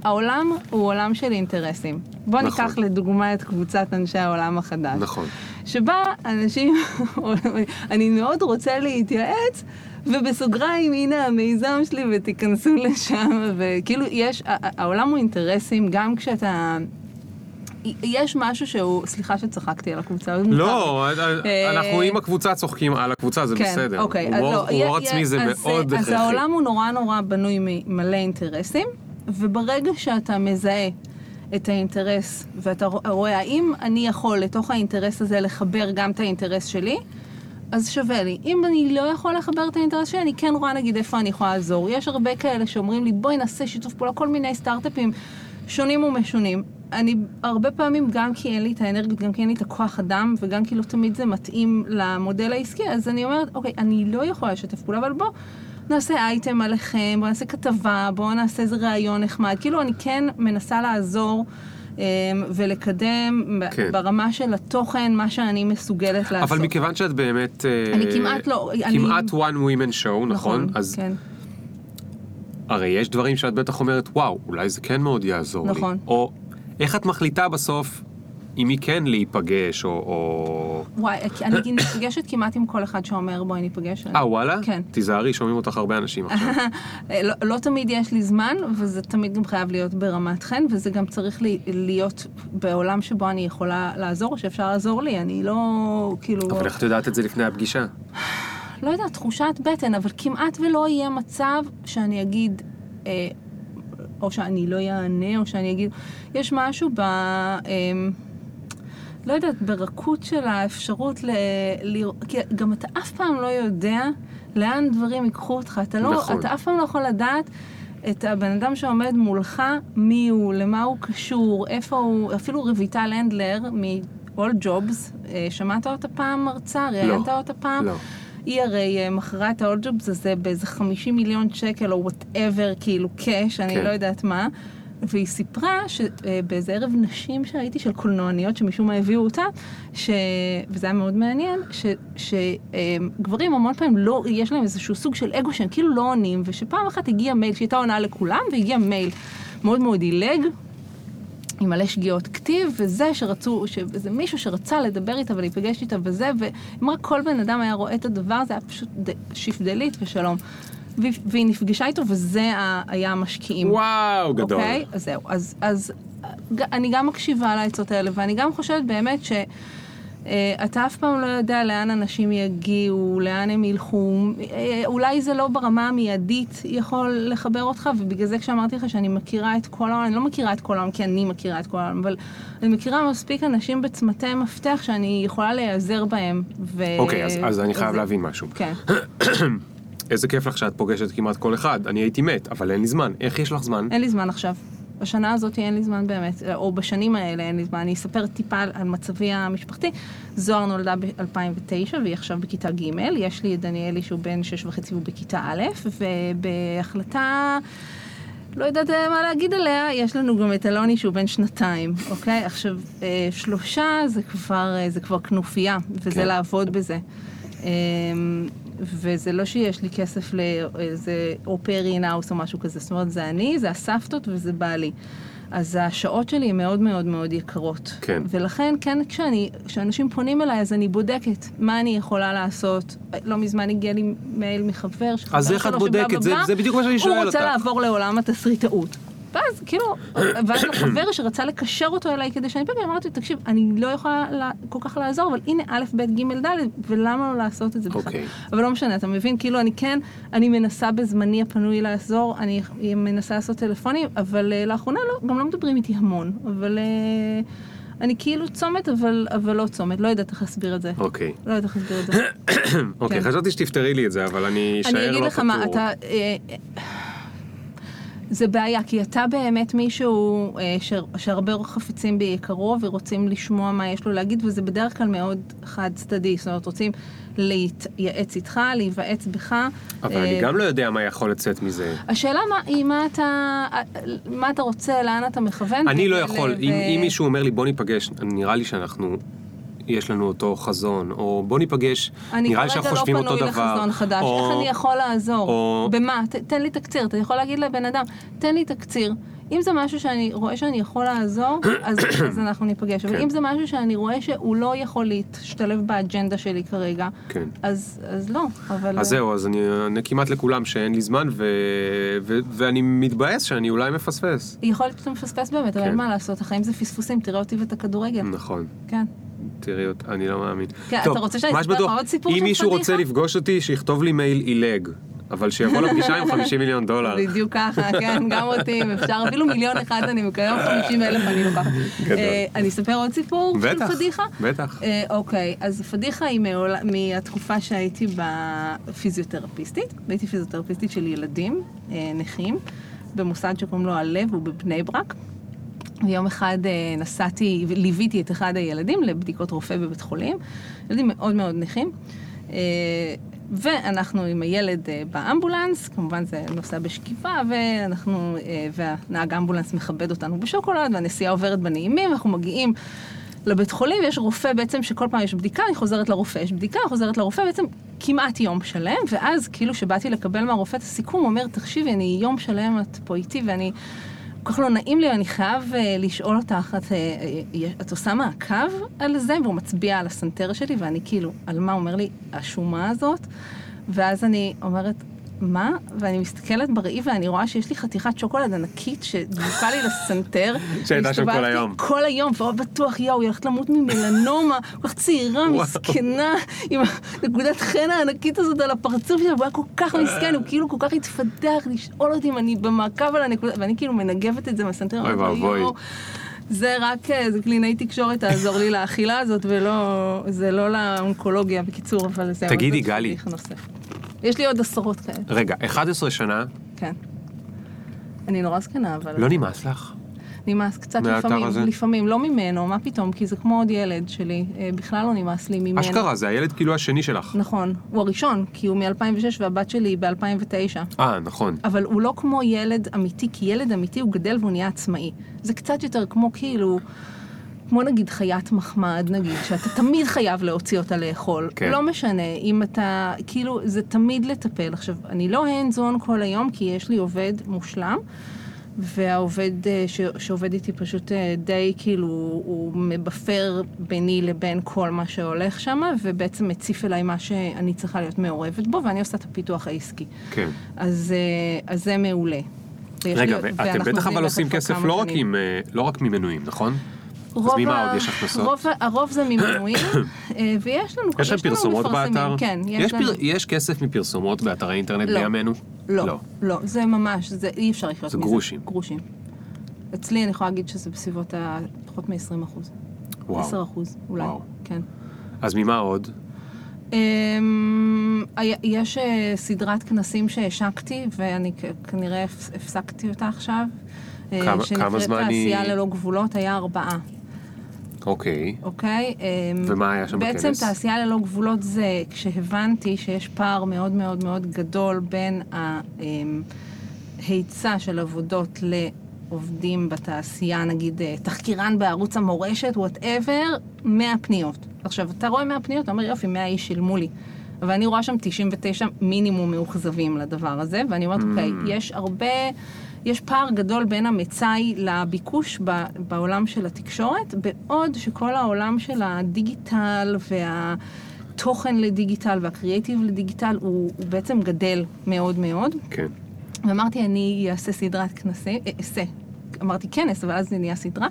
העולם הוא עולם של אינטרסים. בוא נכון. ניקח לדוגמה את קבוצת אנשי העולם החדש. נכון. שבה אנשים, אני מאוד רוצה להתייעץ, ובסוגריים, הנה המיזם שלי ותיכנסו לשם, וכאילו יש, העולם הוא אינטרסים גם כשאתה... יש משהו שהוא, סליחה שצחקתי על הקבוצה. לא, אה, אנחנו עם הקבוצה צוחקים על הקבוצה, זה כן, בסדר. אוקיי, אז לא, יה- עצמי זה אז, מאוד אז הכרחי. העולם הוא נורא נורא בנוי ממלא אינטרסים, וברגע שאתה מזהה את האינטרס, ואתה רוא- רואה האם אני יכול לתוך האינטרס הזה לחבר גם את האינטרס שלי, אז שווה לי. אם אני לא יכול לחבר את האינטרס שלי, אני כן רואה נגיד איפה אני יכולה לעזור. יש הרבה כאלה שאומרים לי, בואי נעשה שיתוף פעולה, כל מיני סטארט-אפים שונים ומשונים. אני הרבה פעמים, גם כי אין לי את האנרגיות, גם כי אין לי את הכוח אדם, וגם כי לא תמיד זה מתאים למודל העסקי, אז אני אומרת, אוקיי, אני לא יכולה לשתף פעולה, אבל בוא נעשה אייטם עליכם, בוא נעשה כתבה, בוא נעשה איזה ראיון נחמד. כאילו, אני כן מנסה לעזור. אמ, ולקדם כן. ברמה של התוכן מה שאני מסוגלת לעשות. אבל מכיוון שאת באמת... אה, אני כמעט לא- אני- כמעט one women show, נכון? אז כן. הרי יש דברים שאת בטח אומרת, וואו, אולי זה כן מאוד יעזור לי. נכון. או איך את מחליטה בסוף עם מי כן להיפגש, או... או... וואי, אני נפגשת כמעט עם כל אחד שאומר בואי ניפגש. אה, וואלה? כן. תיזהרי, שומעים אותך הרבה אנשים עכשיו. לא, לא תמיד יש לי זמן, וזה תמיד גם חייב להיות ברמת חן, וזה גם צריך לי, להיות בעולם שבו אני יכולה לעזור, או שאפשר לעזור לי, אני לא, כאילו... אבל איך את יודעת את זה לפני הפגישה? לא יודעת, תחושת בטן, אבל כמעט ולא יהיה מצב שאני אגיד, אה, או שאני לא אענה, או שאני אגיד, יש משהו ב... אה, לא יודעת, ברכות של האפשרות ל... לראות, כי גם אתה אף פעם לא יודע לאן דברים ייקחו אותך. אתה, לא, נכון. אתה אף פעם לא יכול לדעת את הבן אדם שעומד מולך, מי הוא, למה הוא קשור, איפה הוא, אפילו רויטל הנדלר מ-all jobs, אה, שמעת אותה פעם מרצה? ראיינת אותה פעם? לא. היא הרי אה, מכרה את ה- AllJobs הזה באיזה 50 מיליון שקל או whatever, כאילו cash, אני כן. לא יודעת מה. והיא סיפרה שבאיזה ערב נשים שראיתי של קולנועניות שמשום מה הביאו אותה, ש... וזה היה מאוד מעניין, שגברים המון פעמים לא, יש להם איזשהו סוג של אגו שהם כאילו לא עונים, ושפעם אחת הגיע מייל שהיא הייתה עונה לכולם, והגיע מייל מאוד מאוד עילג, עם מלא שגיאות כתיב, וזה שרצו, שזה מישהו שרצה לדבר איתה ולהיפגש איתה וזה, ואם רק כל בן אדם היה רואה את הדבר הזה, היה פשוט ד- delete ושלום. והיא, נפגשה איתו, וזה היה המשקיעים. וואו, גדול. אוקיי? אז זהו. אז, אז ג- אני גם מקשיבה לעצות האלה, ואני גם חושבת באמת ש... אה, אתה אף פעם לא יודע לאן אנשים יגיעו, לאן הם ילכו. אה, אולי זה לא ברמה המיידית יכול לחבר אותך, ובגלל זה כשאמרתי לך שאני מכירה את כל העולם, אני לא מכירה את כל העולם כי אני מכירה את כל העולם, אבל אני מכירה מספיק אנשים בצמתי מפתח שאני יכולה להיעזר בהם. ו... אוקיי, אז- אז אני חייב זה- להבין משהו. כן. איזה כיף לך שאת פוגשת כמעט כל אחד. אני הייתי מת, אבל אין לי זמן. איך יש לך זמן? אין לי זמן עכשיו. בשנה הזאת אין לי זמן באמת, או בשנים האלה אין לי זמן. אני אספר טיפה על, מצבי המשפחתי. זוהר נולדה ב-2009 והיא עכשיו בכיתה ג', יש לי את דניאלי שהוא בן שש וחצי והוא בכיתה א', ובהחלטה... לא יודעת מה להגיד עליה, יש לנו גם את אלוני שהוא בן שנתיים, אוקיי? עכשיו, אה, שלושה זה כבר, אה, זה כבר כנופיה, וזה כן. לעבוד בזה. אה, וזה לא שיש לי כסף לאיזה אופרי נאוס או משהו כזה, זאת אומרת, זה אני, זה הסבתות וזה בעלי. אז השעות שלי הן מאוד מאוד מאוד יקרות. כן. ולכן, כן, כשאני, כשאנשים פונים אליי, אז אני בודקת מה אני יכולה לעשות. לא מזמן הגיע לי מייל מחבר, שחבר אז איך את בודקת? זה- זה בדיוק מה שאני שואל הוא רוצה אותך. לעבור לעולם התסריטאות. ואז כאילו, ואז לחבר שרצה לקשר אותו אליי כדי שאני אפגע, אמרתי, תקשיב, אני לא יכולה לה- כל כך לעזור, אבל הנה א', ב', ג', ד', ולמה לא לעשות את זה בכלל? אוקיי. אבל לא משנה, אתה מבין? כאילו, אני כן, אני מנסה בזמני הפנוי לעזור, אני מנסה לעשות טלפונים, אבל uh, לאחרונה לא, גם לא מדברים איתי המון, אבל uh, אני כאילו צומת, אבל, אבל לא צומת, לא יודעת איך להסביר את זה. אוקיי. לא יודעת איך להסביר את זה. אוקיי, כן. חשבתי שתפתרי לי את זה, אבל אני אשאר לא אני פתור. אגיד לך מה, אתה... אה, זה בעיה, כי אתה באמת מישהו אה, ש, שהרבה חפצים ביקרו ורוצים לשמוע מה יש לו להגיד, וזה בדרך כלל מאוד חד צדדי. זאת אומרת, רוצים להתייעץ איתך, להיוועץ בך. אבל אה, אני גם לא יודע מה יכול לצאת מזה. השאלה מה, היא מה אתה, מה אתה רוצה, לאן אתה מכוון. אני לא יכול, ו- אם אם מישהו אומר לי בוא ניפגש, נראה לי שאנחנו, יש לנו אותו חזון, או בוא ניפגש, אני נראה לי שאנחנו כרגע חושבים לא אותו פנוי דבר. לחזון חדש, או- איך אני יכול לעזור? או- במה? ת, תן לי תקציר, אתה יכול להגיד לבן אדם, תן לי תקציר. אם זה משהו שאני רואה שאני יכול לעזור, אז, אז אנחנו ניפגש. אבל כן. אם זה משהו שאני רואה שהוא לא יכול להשתלב באג'נדה שלי כרגע, כן. אז, אז לא. אבל... אז זהו, אז אני אענה כמעט לכולם שאין לי זמן, ו... ו... ואני מתבאס שאני אולי מפספס. יכול להיות שאתה מפספס באמת, אבל כן. אין מה לעשות, החיים זה פספוסים, תראה אותי ואת הכדורגל. נכון. כן. תראי, אות- אני לא מאמין. כן, טוב, אתה רוצה שאני אספר לך עוד סיפור אם של מישהו פדיחה? רוצה לפגוש אותי, שיכתוב לי מייל עילג. אבל שיבוא לפגישה עם 50 מיליון דולר. בדיוק ככה, כן, גם אותי, אם אפשר, אפילו מיליון אחד אני מקיים, 50 אלף אני לוקחת. גדול. אה, אני אספר עוד סיפור של בטח, פדיחה? בטח. אה, אוקיי, אז פדיחה היא מהתקופה שהייתי בפיזיותרפיסטית, והייתי פיזיותרפיסטית של ילדים אה, נכים, במוסד שקוראים לו הלב, הוא בבני ברק. ויום אחד אה, נסעתי, ליוויתי את אחד הילדים לבדיקות רופא בבית חולים, ילדים מאוד מאוד נכים. אה, ואנחנו עם הילד אה, באמבולנס, כמובן זה נוסע בשקיפה, ואנחנו, והנהג אמבולנס מכבד אותנו בשוקולד, והנסיעה עוברת בנעימים, אנחנו מגיעים לבית חולים, יש רופא בעצם שכל פעם יש בדיקה, אני חוזרת לרופא, יש בדיקה, אני חוזרת לרופא, בעצם כמעט יום שלם, ואז כאילו שבאתי לקבל מהרופא את הסיכום, הוא אומר, תקשיבי, אני יום שלם, את פה איתי, ואני... כל כך לא נעים לי, אני חייב uh, לשאול אותך, את, uh, uh, את עושה מעקב על זה? והוא מצביע על הסנטר שלי, ואני כאילו, על מה? אומר לי, השומה הזאת? ואז אני אומרת, מה? ואני מסתכלת בראי ואני רואה שיש לי חתיכת שוקולד ענקית שדבוקה לי לסנטר. שהייתה שם כל היום. כל היום, ועוד בטוח, יואו, היא הולכת למות ממלנומה, כל כך צעירה. מסכנה, עם הנקודת חן הענקית הזאת על הפרצוף שלה, והוא היה כל כך מסכן, הוא כאילו כל כך התפתח לשאול אותי אם אני במעקב על הנקודה, ואני כאילו מנגבת את זה מהסנטר. אוי ואבוי. "יואו, זה רק, אה, זה קלינאי תקשורת תעזור לי לאכילה הזאת, ולא, זה לא לאונקולוגיה, בקיצור, אבל זהו. תגידי, זה גלי. יש לי עוד עשרות כאלה, רגע, 11 שנה, כן. אני נורא זקנה, אבל... לא נמאס לך? נמאס קצת לפעמים, הזה? לפעמים, לא ממנו, מה פתאום, כי זה כמו עוד ילד שלי, אה, בכלל לא נמאס לי ממנו. אשכרה, זה הילד כאילו השני שלך. נכון, הוא הראשון, כי הוא מ-2006 והבת שלי היא ב-2009. אה, נכון. אבל הוא לא כמו ילד אמיתי, כי ילד אמיתי הוא גדל והוא נהיה עצמאי. זה קצת יותר כמו כאילו, כמו נגיד חיית מחמד, נגיד, שאתה תמיד חייב להוציא אותה לאכול. כן. לא משנה, אם אתה, כאילו, זה תמיד לטפל. עכשיו, אני לא hands on כל היום, כי יש לי עובד מושלם. והעובד אה, ש, שעובד איתי פשוט אה, די כאילו, הוא מבפר ביני לבין כל מה שהולך שם, ובעצם מציף אליי מה שאני צריכה להיות מעורבת בו, ואני עושה את הפיתוח העסקי. כן. אז, אה, אז זה מעולה. רגע, לי- ואתם בטח אבל עושים כסף לא רק. עם, לא רק ממנויים, נכון? רוב ממה ה- עוד יש הכנסות? רוב, הרוב זה ממנויים, אה, ויש לנו יש לנו פרסומות באתר? כן, יש, יש לנו. פר- יש כסף מפרסומות באתרי אינטרנט לא. בימינו? לא, לא. לא, זה ממש, זה אי אפשר לחיות זה מזה. גרושים. גרושים. אצלי אני יכולה להגיד שזה בסביבות ה... פחות מ-20 אחוז. וואו. 10 אחוז, אולי, וואו. כן. אז ממה עוד? אמ, יש אה, סדרת כנסים שהשקתי, ואני כנראה הפס- הפסקתי אותה עכשיו. אה, כמה- כמה זמן שנקראת היא- תעשייה ללא גבולות, היה ארבעה. אוקיי. אוקיי? אמ, ומה היה שם בעצם בכנס? תעשייה ללא גבולות זה כשהבנתי שיש פער מאוד מאוד מאוד גדול בין ההיצע של עבודות לעובדים בתעשייה, נגיד אה, תחקירן בערוץ המורשת, whatever, 100 פניות. עכשיו, אתה רואה 100 פניות, אתה אומר, יופי, 100 איש שילמו לי. אבל אני רואה שם 99 מינימום מאוכזבים לדבר הזה, ואני אומרת, אוקיי, יש הרבה, יש פער גדול בין המצאי לביקוש ב, בעולם של התקשורת, בעוד שכל העולם של הדיגיטל והתוכן לדיגיטל והקריאיטיב לדיגיטל הוא, הוא בעצם גדל מאוד מאוד. כן. ואמרתי, אני אעשה סדרת כנסים, אה, אעשה, אמרתי כנס, אבל אז זה נהיה סדרה.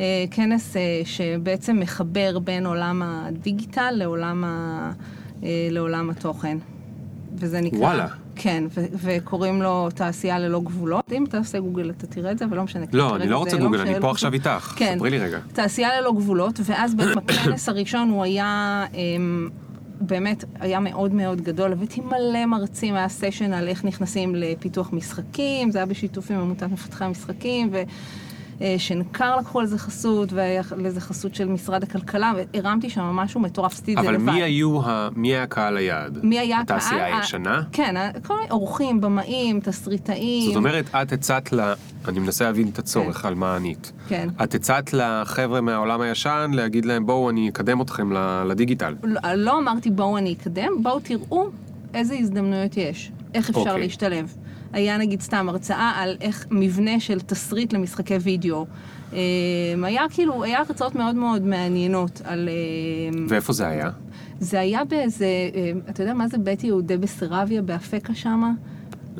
אה, כנס אה, שבעצם מחבר בין עולם הדיגיטל לעולם, ה, לעולם התוכן. וזה נקרא... וואלה. כן, ו- וקוראים לו תעשייה ללא גבולות. אם אתה עושה גוגל אתה תראה את זה, ולא משנה. לא, אני לא רוצה גוגל, משנה, אני לא פה עכשיו. איתך. כן. ספרי לי רגע. תעשייה ללא גבולות, ואז בעצם הכנס הראשון הוא היה אמ, באמת היה מאוד מאוד גדול. הבאתי מלא מרצים, היה סשן על איך נכנסים לפיתוח משחקים, זה היה בשיתוף עם עמותת מפתחי המשחקים, ו... אה, שנקר לקחו על זה חסות, והיה לזה חסות של משרד הכלכלה, והרמתי שם משהו מטורף, עשיתי את זה אבל לבד. מי היו, ה... מי היה קהל היעד? מי היה הקהל? התעשייה ה- הישנה? כן, ה- כל מיני אורחים, במאים, תסריטאים. זאת אומרת, את הצעת ל... אני מנסה להבין את הצורך על מה ענית. כן. את הצעת לחבר'ה מהעולם הישן להגיד להם, בואו, אני אקדם אתכם לדיגיטל. לא, לא אמרתי בואו אני אקדם, בואו תראו איזה הזדמנויות יש, איך אפשר אוקיי. להשתלב. היה נגיד סתם הרצאה על איך מבנה של תסריט למשחקי וידאו. אה, היה כאילו, היה הרצאות מאוד מאוד מעניינות על... אה, ואיפה זה היה? זה היה באיזה, אה, אתה יודע מה זה בית יהודי בסרביה, באפקה שמה?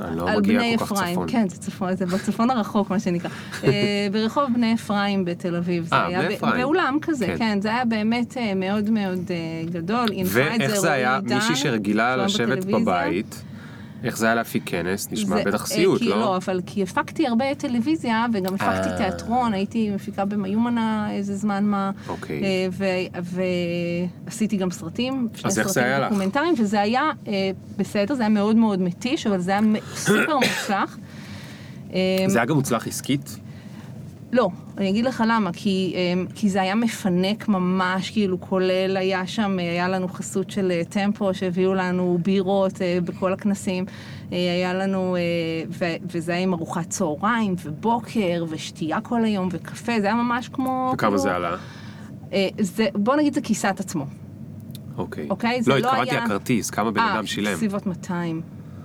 אני לא מגיע כל כך אפרים, צפון. כן, זה צפון, זה בצפון הרחוק, מה שנקרא. אה, ברחוב בני אפרים בתל אביב. אה, בני אפרים. באולם כזה, כן. כן, זה היה באמת אה, מאוד מאוד אה, גדול. ואיך זה היה, מישהי שרגילה לשבת בטלוויזיה. בבית, איך זה היה להפיק כנס? נשמע זה- בטח אה, סיוט, כי לא? אבל כי הפקתי הרבה טלוויזיה, וגם הפקתי אה. תיאטרון, הייתי מפיקה במיומנה איזה זמן מה. אוקיי. אה, ו- ועשיתי גם סרטים, שני סרטים? דוקומנטריים, וזה היה אה, בסדר, זה היה מאוד מאוד מתיש, אבל זה היה סופר מוצלח. זה היה גם מוצלח עסקית? לא, אני אגיד לך למה, כי, אמ, כי זה היה מפנק ממש, כאילו, כולל, היה שם, אה, היה לנו חסות של אה, טמפו, שהביאו לנו בירות אה, בכל הכנסים. אה, היה לנו, אה, ו- וזה היה עם ארוחת צהריים, ובוקר, ושתייה כל היום, וקפה, זה היה ממש כמו... וכמה כאילו, זה עלה? אה, זה, בוא נגיד, זה כיסת עצמו. אוקיי. אוקיי, לא, לא התכוונתי היה- הכרטיס, כמה בן אה, אדם שילם. בסביבות 200.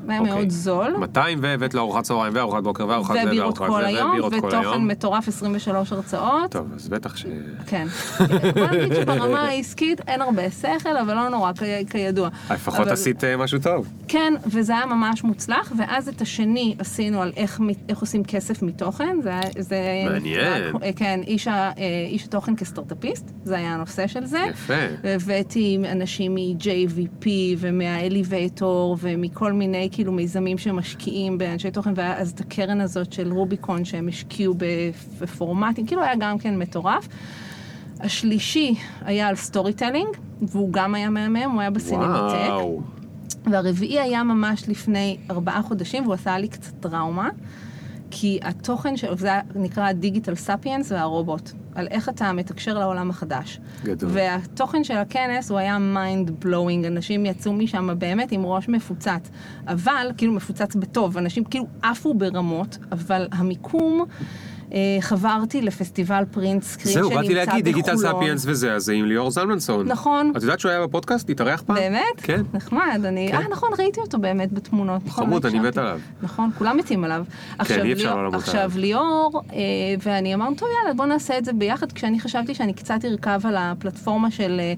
היה אוקיי. מאוד זול. 200 והבאת לו ארוחת צהריים וארוחת בוקר וארוחת זה וארוחת כל זה היום, כל ותוכן היום. מטורף 23 הרצאות. טוב, אז בטח ש... כן. בוא נגיד שברמה העסקית אין הרבה שכל, אבל לא נורא, כידוע. לפחות אבל- עשית אה, משהו טוב. כן, וזה היה ממש מוצלח, ואז את השני עשינו על איך, איך עושים כסף מתוכן. זה. זה מעניין. כן, איש, אה, איש התוכן כסטארט-אפיסט, זה היה הנושא של זה. יפה. והבאתי אנשים מ-JVP ומהאליבייטור ומכל מיני כאילו מיזמים שמשקיעים באנשי תוכן, והיה אז את הקרן הזאת של רוביקון שהם השקיעו בפ- בפורמטים, כאילו היה גם כן מטורף. השלישי היה על storytelling, והוא גם היה מהמם, הוא היה בסינמטק. והרביעי היה ממש לפני ארבעה חודשים, והוא עשה לי קצת טראומה, כי התוכן שלו, זה נקרא Digital Sapiens והרובוט, על איך אתה מתקשר לעולם החדש. גדול. והתוכן של הכנס הוא היה mind blowing, אנשים יצאו משם באמת עם ראש מפוצץ, אבל, כאילו מפוצץ בטוב, אנשים כאילו עפו ברמות, אבל המיקום... אה, חברתי לפסטיבל Print Screen שנמצא זהו, בחולון. באתי להגיד, Digital Sapiens וזה, אז עם ליאור זלמנסון. נכון. את יודעת שהוא היה בפודקאסט? התארח פעם? באמת? כן. נחמד, אני... כן. אה, נכון, ראיתי אותו באמת בתמונות. נכון, חמוד, לא אני מת. עליו. נכון, כולם מתים עליו. עכשיו, אי אפשר לא למות עכשיו. ליאור, אה, ואני אמרנו, טוב, יאללה, בוא נעשה את זה ביחד, כשאני חשבתי שאני קצת ארכב על הפלטפורמה של... אה,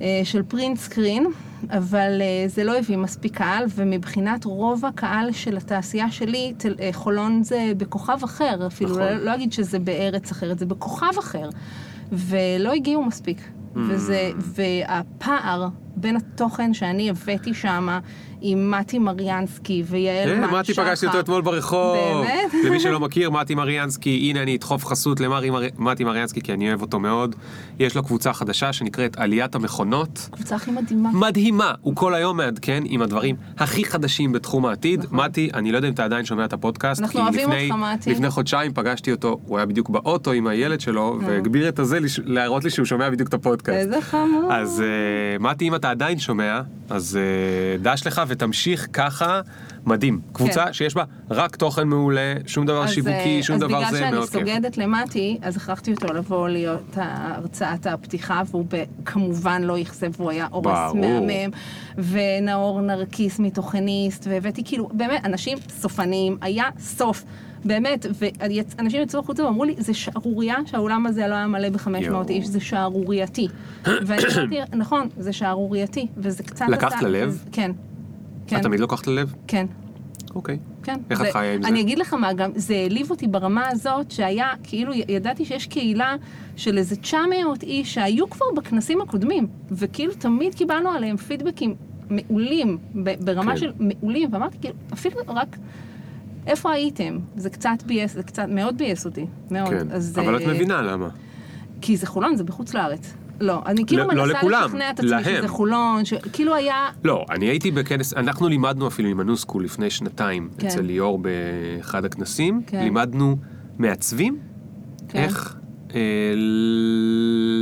אה, של Print Screen, אבל אה, זה לא הביא מספיק קהל, ומבחינת רוב הקהל של התעשייה שלי, תל, אה, חולון זה בכוכב אחר, אפילו נכון. לא, לא אגיד שזה בארץ אחרת, זה בכוכב אחר, ולא הגיעו מספיק. Hmm. וזה, והפער בין התוכן שאני הבאתי שם עם מתי מריאנסקי ויעל אה, מן מתי שחר. פגשתי אותו אתמול ברחוב. באמת? למי שלא מכיר, מתי מריאנסקי, הנה אני אדחוף חסות למרי מר- מתי מריאנסקי, כי אני אוהב אותו מאוד. יש לו קבוצה חדשה שנקראת עליית המכונות. קבוצה הכי מדהימה. מדהימה, הוא כל היום מעדכן עם הדברים הכי חדשים בתחום העתיד. נכון. מתי, אני לא יודע אם אתה עדיין שומע את הפודקאסט, אנחנו אוהבים אותך, מתי. לפני חודשיים פגשתי אותו, הוא היה בדיוק באוטו עם הילד שלו, והגביר את הזה להראות לי שהוא שומע בדיוק את הפודקאסט. איזה חמור. אז uh, מתי, אם אתה עדיין שומע, אז דש לך ותמשיך ככה, מדהים. קבוצה כן. שיש בה רק תוכן מעולה, שום דבר אז, שיווקי, אה, שום דבר אז זה, בגלל מאוד שאני כיף. סוגדת למטי, אז הכרחתי אותו לבוא להיות הרצאת הפתיחה, והוא כמובן לא אכזב, והוא היה אורס. מהמם, ונאור נרקיס מתוכניסט, והבאתי כאילו, באמת, אנשים סופניים, היה סוף. באמת, ואנשים יצאו החוצה ואמרו לי, זה שערורייה שהאולם הזה לא היה מלא ב-500 יואו. איש, זה שערורייתי. ואני אמרתי, נכון, זה שערורייתי, וזה קצת... לקחת ללב? כן. כן, את תמיד לוקחת ללב? כן. אוקיי. כן. איך את חיה עם זה? אני אגיד לך מה, גם זה העליב אותי ברמה הזאת, שהיה, כאילו, ידעתי שיש קהילה של איזה 900 איש שהיו כבר בכנסים הקודמים, וכאילו תמיד קיבלנו עליהם פידבקים מעולים, ברמה כן. של מעולים, ואמרתי, כאילו, אפילו רק... איפה הייתם? זה קצת ביאס, זה קצת מאוד ביאס אותי, מאוד. כן, אז, אבל את אה, מבינה למה. כי זה חולון, זה בחוץ לארץ. לא, אני כאילו לא- לא מנסה לשכנע את עצמי להם. שזה חולון, כאילו היה... לא, אני הייתי בכנס, אנחנו לימדנו אפילו עם הנוסקול לפני שנתיים, כן. אצל ליאור באחד הכנסים, כן. לימדנו מעצבים, כן. איך אה,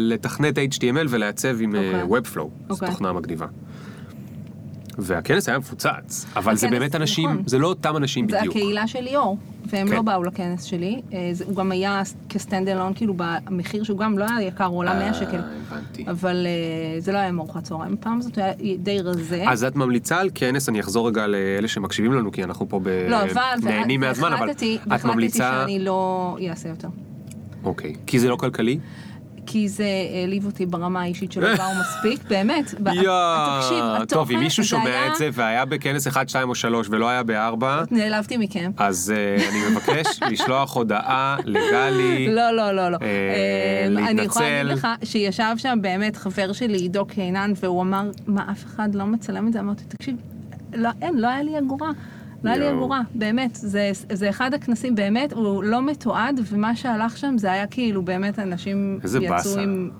לתכנת HTML ולעצב עם אה, אוקיי. Webflow, זו אוקיי. תוכנה מגניבה. והכנס היה מפוצץ, אבל זה באמת אנשים, נכון. זה לא אותם אנשים זה בדיוק. הקהילה של ליאור, והם כן. לא באו לכנס שלי. אה, זה- הוא גם היה כסטנד אלון, כאילו במחיר שהוא גם לא היה יקר, הוא עלה 100 שקל. אה, הבנתי. צהריים. אבל אה, זה לא היה עם ארוחת צהריים. פעם זאת היה די רזה. אז את ממליצה על כנס, אני אחזור רגע לאלה שמקשיבים לנו, כי אנחנו פה ב... לא, אבל... נהנים מהזמן, אבל את ממליצה... שאני לא אעשה יותר. אוקיי. כי זה לא כלכלי? כי זה העליב אותי ברמה האישית שלא באו מספיק, באמת. תקשיב, התוכן, טוב, אם מישהו שומע את זה והיה בכנס 1, 2 או 3 ולא היה ב-4, נעלבתי מכם. אז אה, אני מבקש לשלוח הודעה לגלי. לא, לא, לא, לא. אה, אמ, אני יכולה להתנצל. להגיד לך שישב שם באמת חבר שלי, עידו קינן, והוא אמר, מה, אף אחד לא מצלם את זה? אמרתי, תקשיב, לא, אין, לא היה לי אגורה. לא היה לי. אגורה, באמת. זה, זה אחד הכנסים, באמת, הוא לא מתועד, ומה שהלך שם זה היה כאילו, באמת, אנשים יצאו באסה. עם...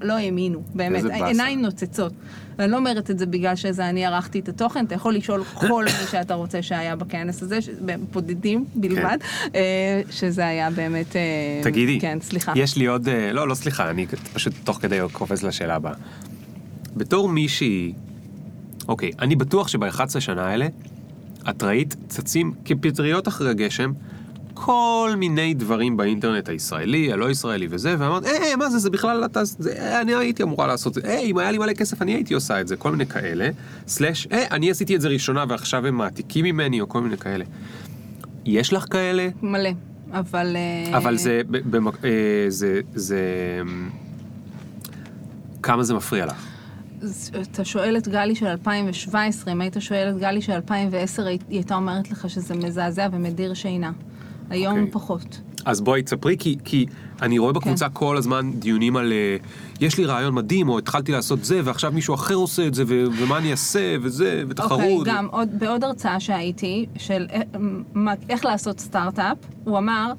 לא האמינו, באמת. עיניים נוצצות. ואני לא אומרת את זה בגלל שזה אני ערכתי את התוכן, אתה יכול לשאול כל מי שאתה רוצה שהיה בכנס הזה, ש- בודדים בלבד, אה, שזה היה באמת... אה, כן. תגידי, כן, סליחה. יש לי עוד, אה, לא, לא סליחה, אני פשוט תוך כדי קופץ לשאלה הבאה. בתור מישהי, אוקיי, אני בטוח שב-11 שנה האלה, את ראית צצים כפטריות אחרי גשם, כל מיני דברים באינטרנט הישראלי, הלא ישראלי וזה, ואמרת, אה, מה זה, זה בכלל, אתה, זה, אני הייתי אמורה לעשות את זה, אה, אם היה לי מלא כסף אני הייתי עושה את זה, כל מיני כאלה, סלאש, אה, אני עשיתי את זה ראשונה ועכשיו הם מעתיקים ממני, או כל מיני כאלה. יש לך כאלה? מלא, אבל... אה, אבל זה, במק- אה, זה, זה, אמ, כמה זה מפריע לך? אתה שואל את גלי של 2017, אם היית שואל את גלי של 2010, היא הייתה אומרת לך שזה מזעזע ומדיר שינה. היום אוקיי. פחות. אז בואי תספרי, כי, כי אני רואה בקבוצה כן. כל הזמן דיונים על אה, יש לי רעיון מדהים, או התחלתי לעשות זה, ועכשיו מישהו אחר עושה את זה, ו- ומה אני אעשה, וזה, ותחרות. אוקיי, גם עוד, בעוד הרצאה שהייתי, של אה, מה- איך לעשות סטארט-אפ, הוא אמר,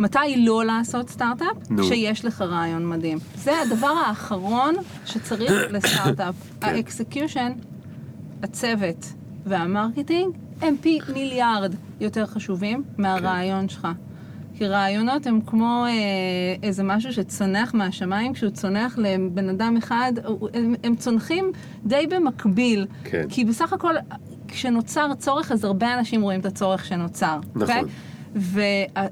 מתי לא לעשות סטארט-אפ? נו. כשיש לך רעיון מדהים. זה הדבר האחרון שצריך לסטארט-אפ. כן. האקסקיושן, הצוות וה-marketing הם פי מיליארד יותר חשובים מהרעיון שלך. כי רעיונות הם כמו אה, איזה משהו שצונח מהשמיים, כשהוא צונח לבן אדם אחד, הם, הם צונחים די במקביל. כן. כי בסך הכל, כשנוצר צורך, אז הרבה אנשים רואים את הצורך שנוצר. נכון. אוקיי? וה-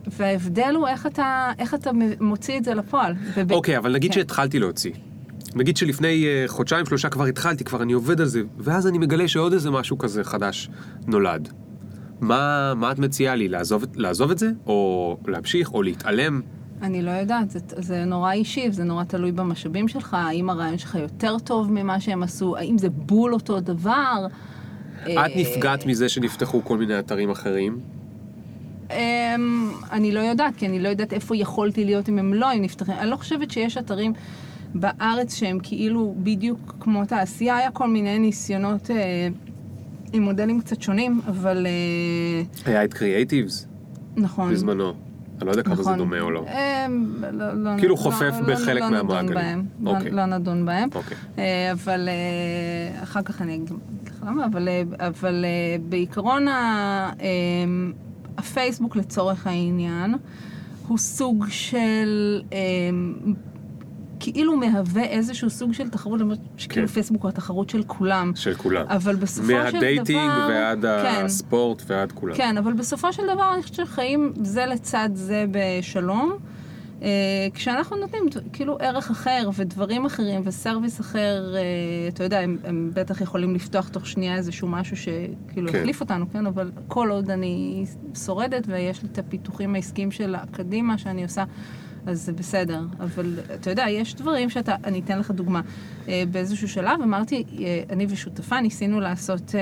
וההבדל הוא איך אתה, איך אתה מוציא את זה לפועל. אוקיי, אבל נגיד כן. שהתחלתי להוציא. נגיד שלפני אה, חודשיים, שלושה כבר התחלתי, כבר אני עובד על זה, ואז אני מגלה שעוד איזה משהו כזה חדש נולד. מה, מה את מציעה לי, לעזוב, לעזוב את זה? או להמשיך, או להתעלם? אני לא יודעת, זה, זה נורא אישי, זה נורא תלוי במשאבים שלך, האם הרעיון שלך יותר טוב ממה שהם עשו, האם זה בול אותו דבר. את נפגעת מזה שנפתחו כל מיני אתרים אחרים? אמ, אני לא יודעת, כי אני לא יודעת איפה יכולתי להיות אם הם לא היו נפתחים. אני לא חושבת שיש אתרים בארץ שהם כאילו בדיוק כמו תעשייה, היה כל מיני ניסיונות אה, עם מודלים קצת שונים, אבל אה, היה את קריאייטיבס נכון. בזמנו. אני לא יודע כמה זה דומה או לא. אמ, לא, לא, כאילו לא, חופף לא, בחלק לא מהמעגלים. לא- אוקיי. לא נדון בהם. אוקיי. אה, אבל אה, אחר כך אני אגיד לך למה, אבל, אה, אבל בעיקרון ה- אמ, הפייסבוק לצורך העניין הוא סוג של... אמ, כאילו מהווה איזשהו סוג של תחרות, למרות שכאילו כן. פייסבוק הוא התחרות של כולם. של כולם. אבל בסופו של דבר... מהדייטינג ועד כן. הספורט ועד כולם. כן, אבל בסופו של דבר אני חושבת שחיים זה לצד זה בשלום. אה, כשאנחנו נותנים כאילו ערך אחר ודברים אחרים וסרוויס אחר, אה, אתה יודע, הם, הם בטח יכולים לפתוח תוך שנייה איזשהו משהו שכאילו כן. יחליף אותנו, כן? אבל כל עוד אני שורדת ויש לי את הפיתוחים העסקיים של הקדימה שאני עושה, אז זה בסדר. אבל אתה יודע, יש דברים שאתה, אני אתן לך דוגמה. אה, באיזשהו שלב אמרתי, אני ושותפה ניסינו לעשות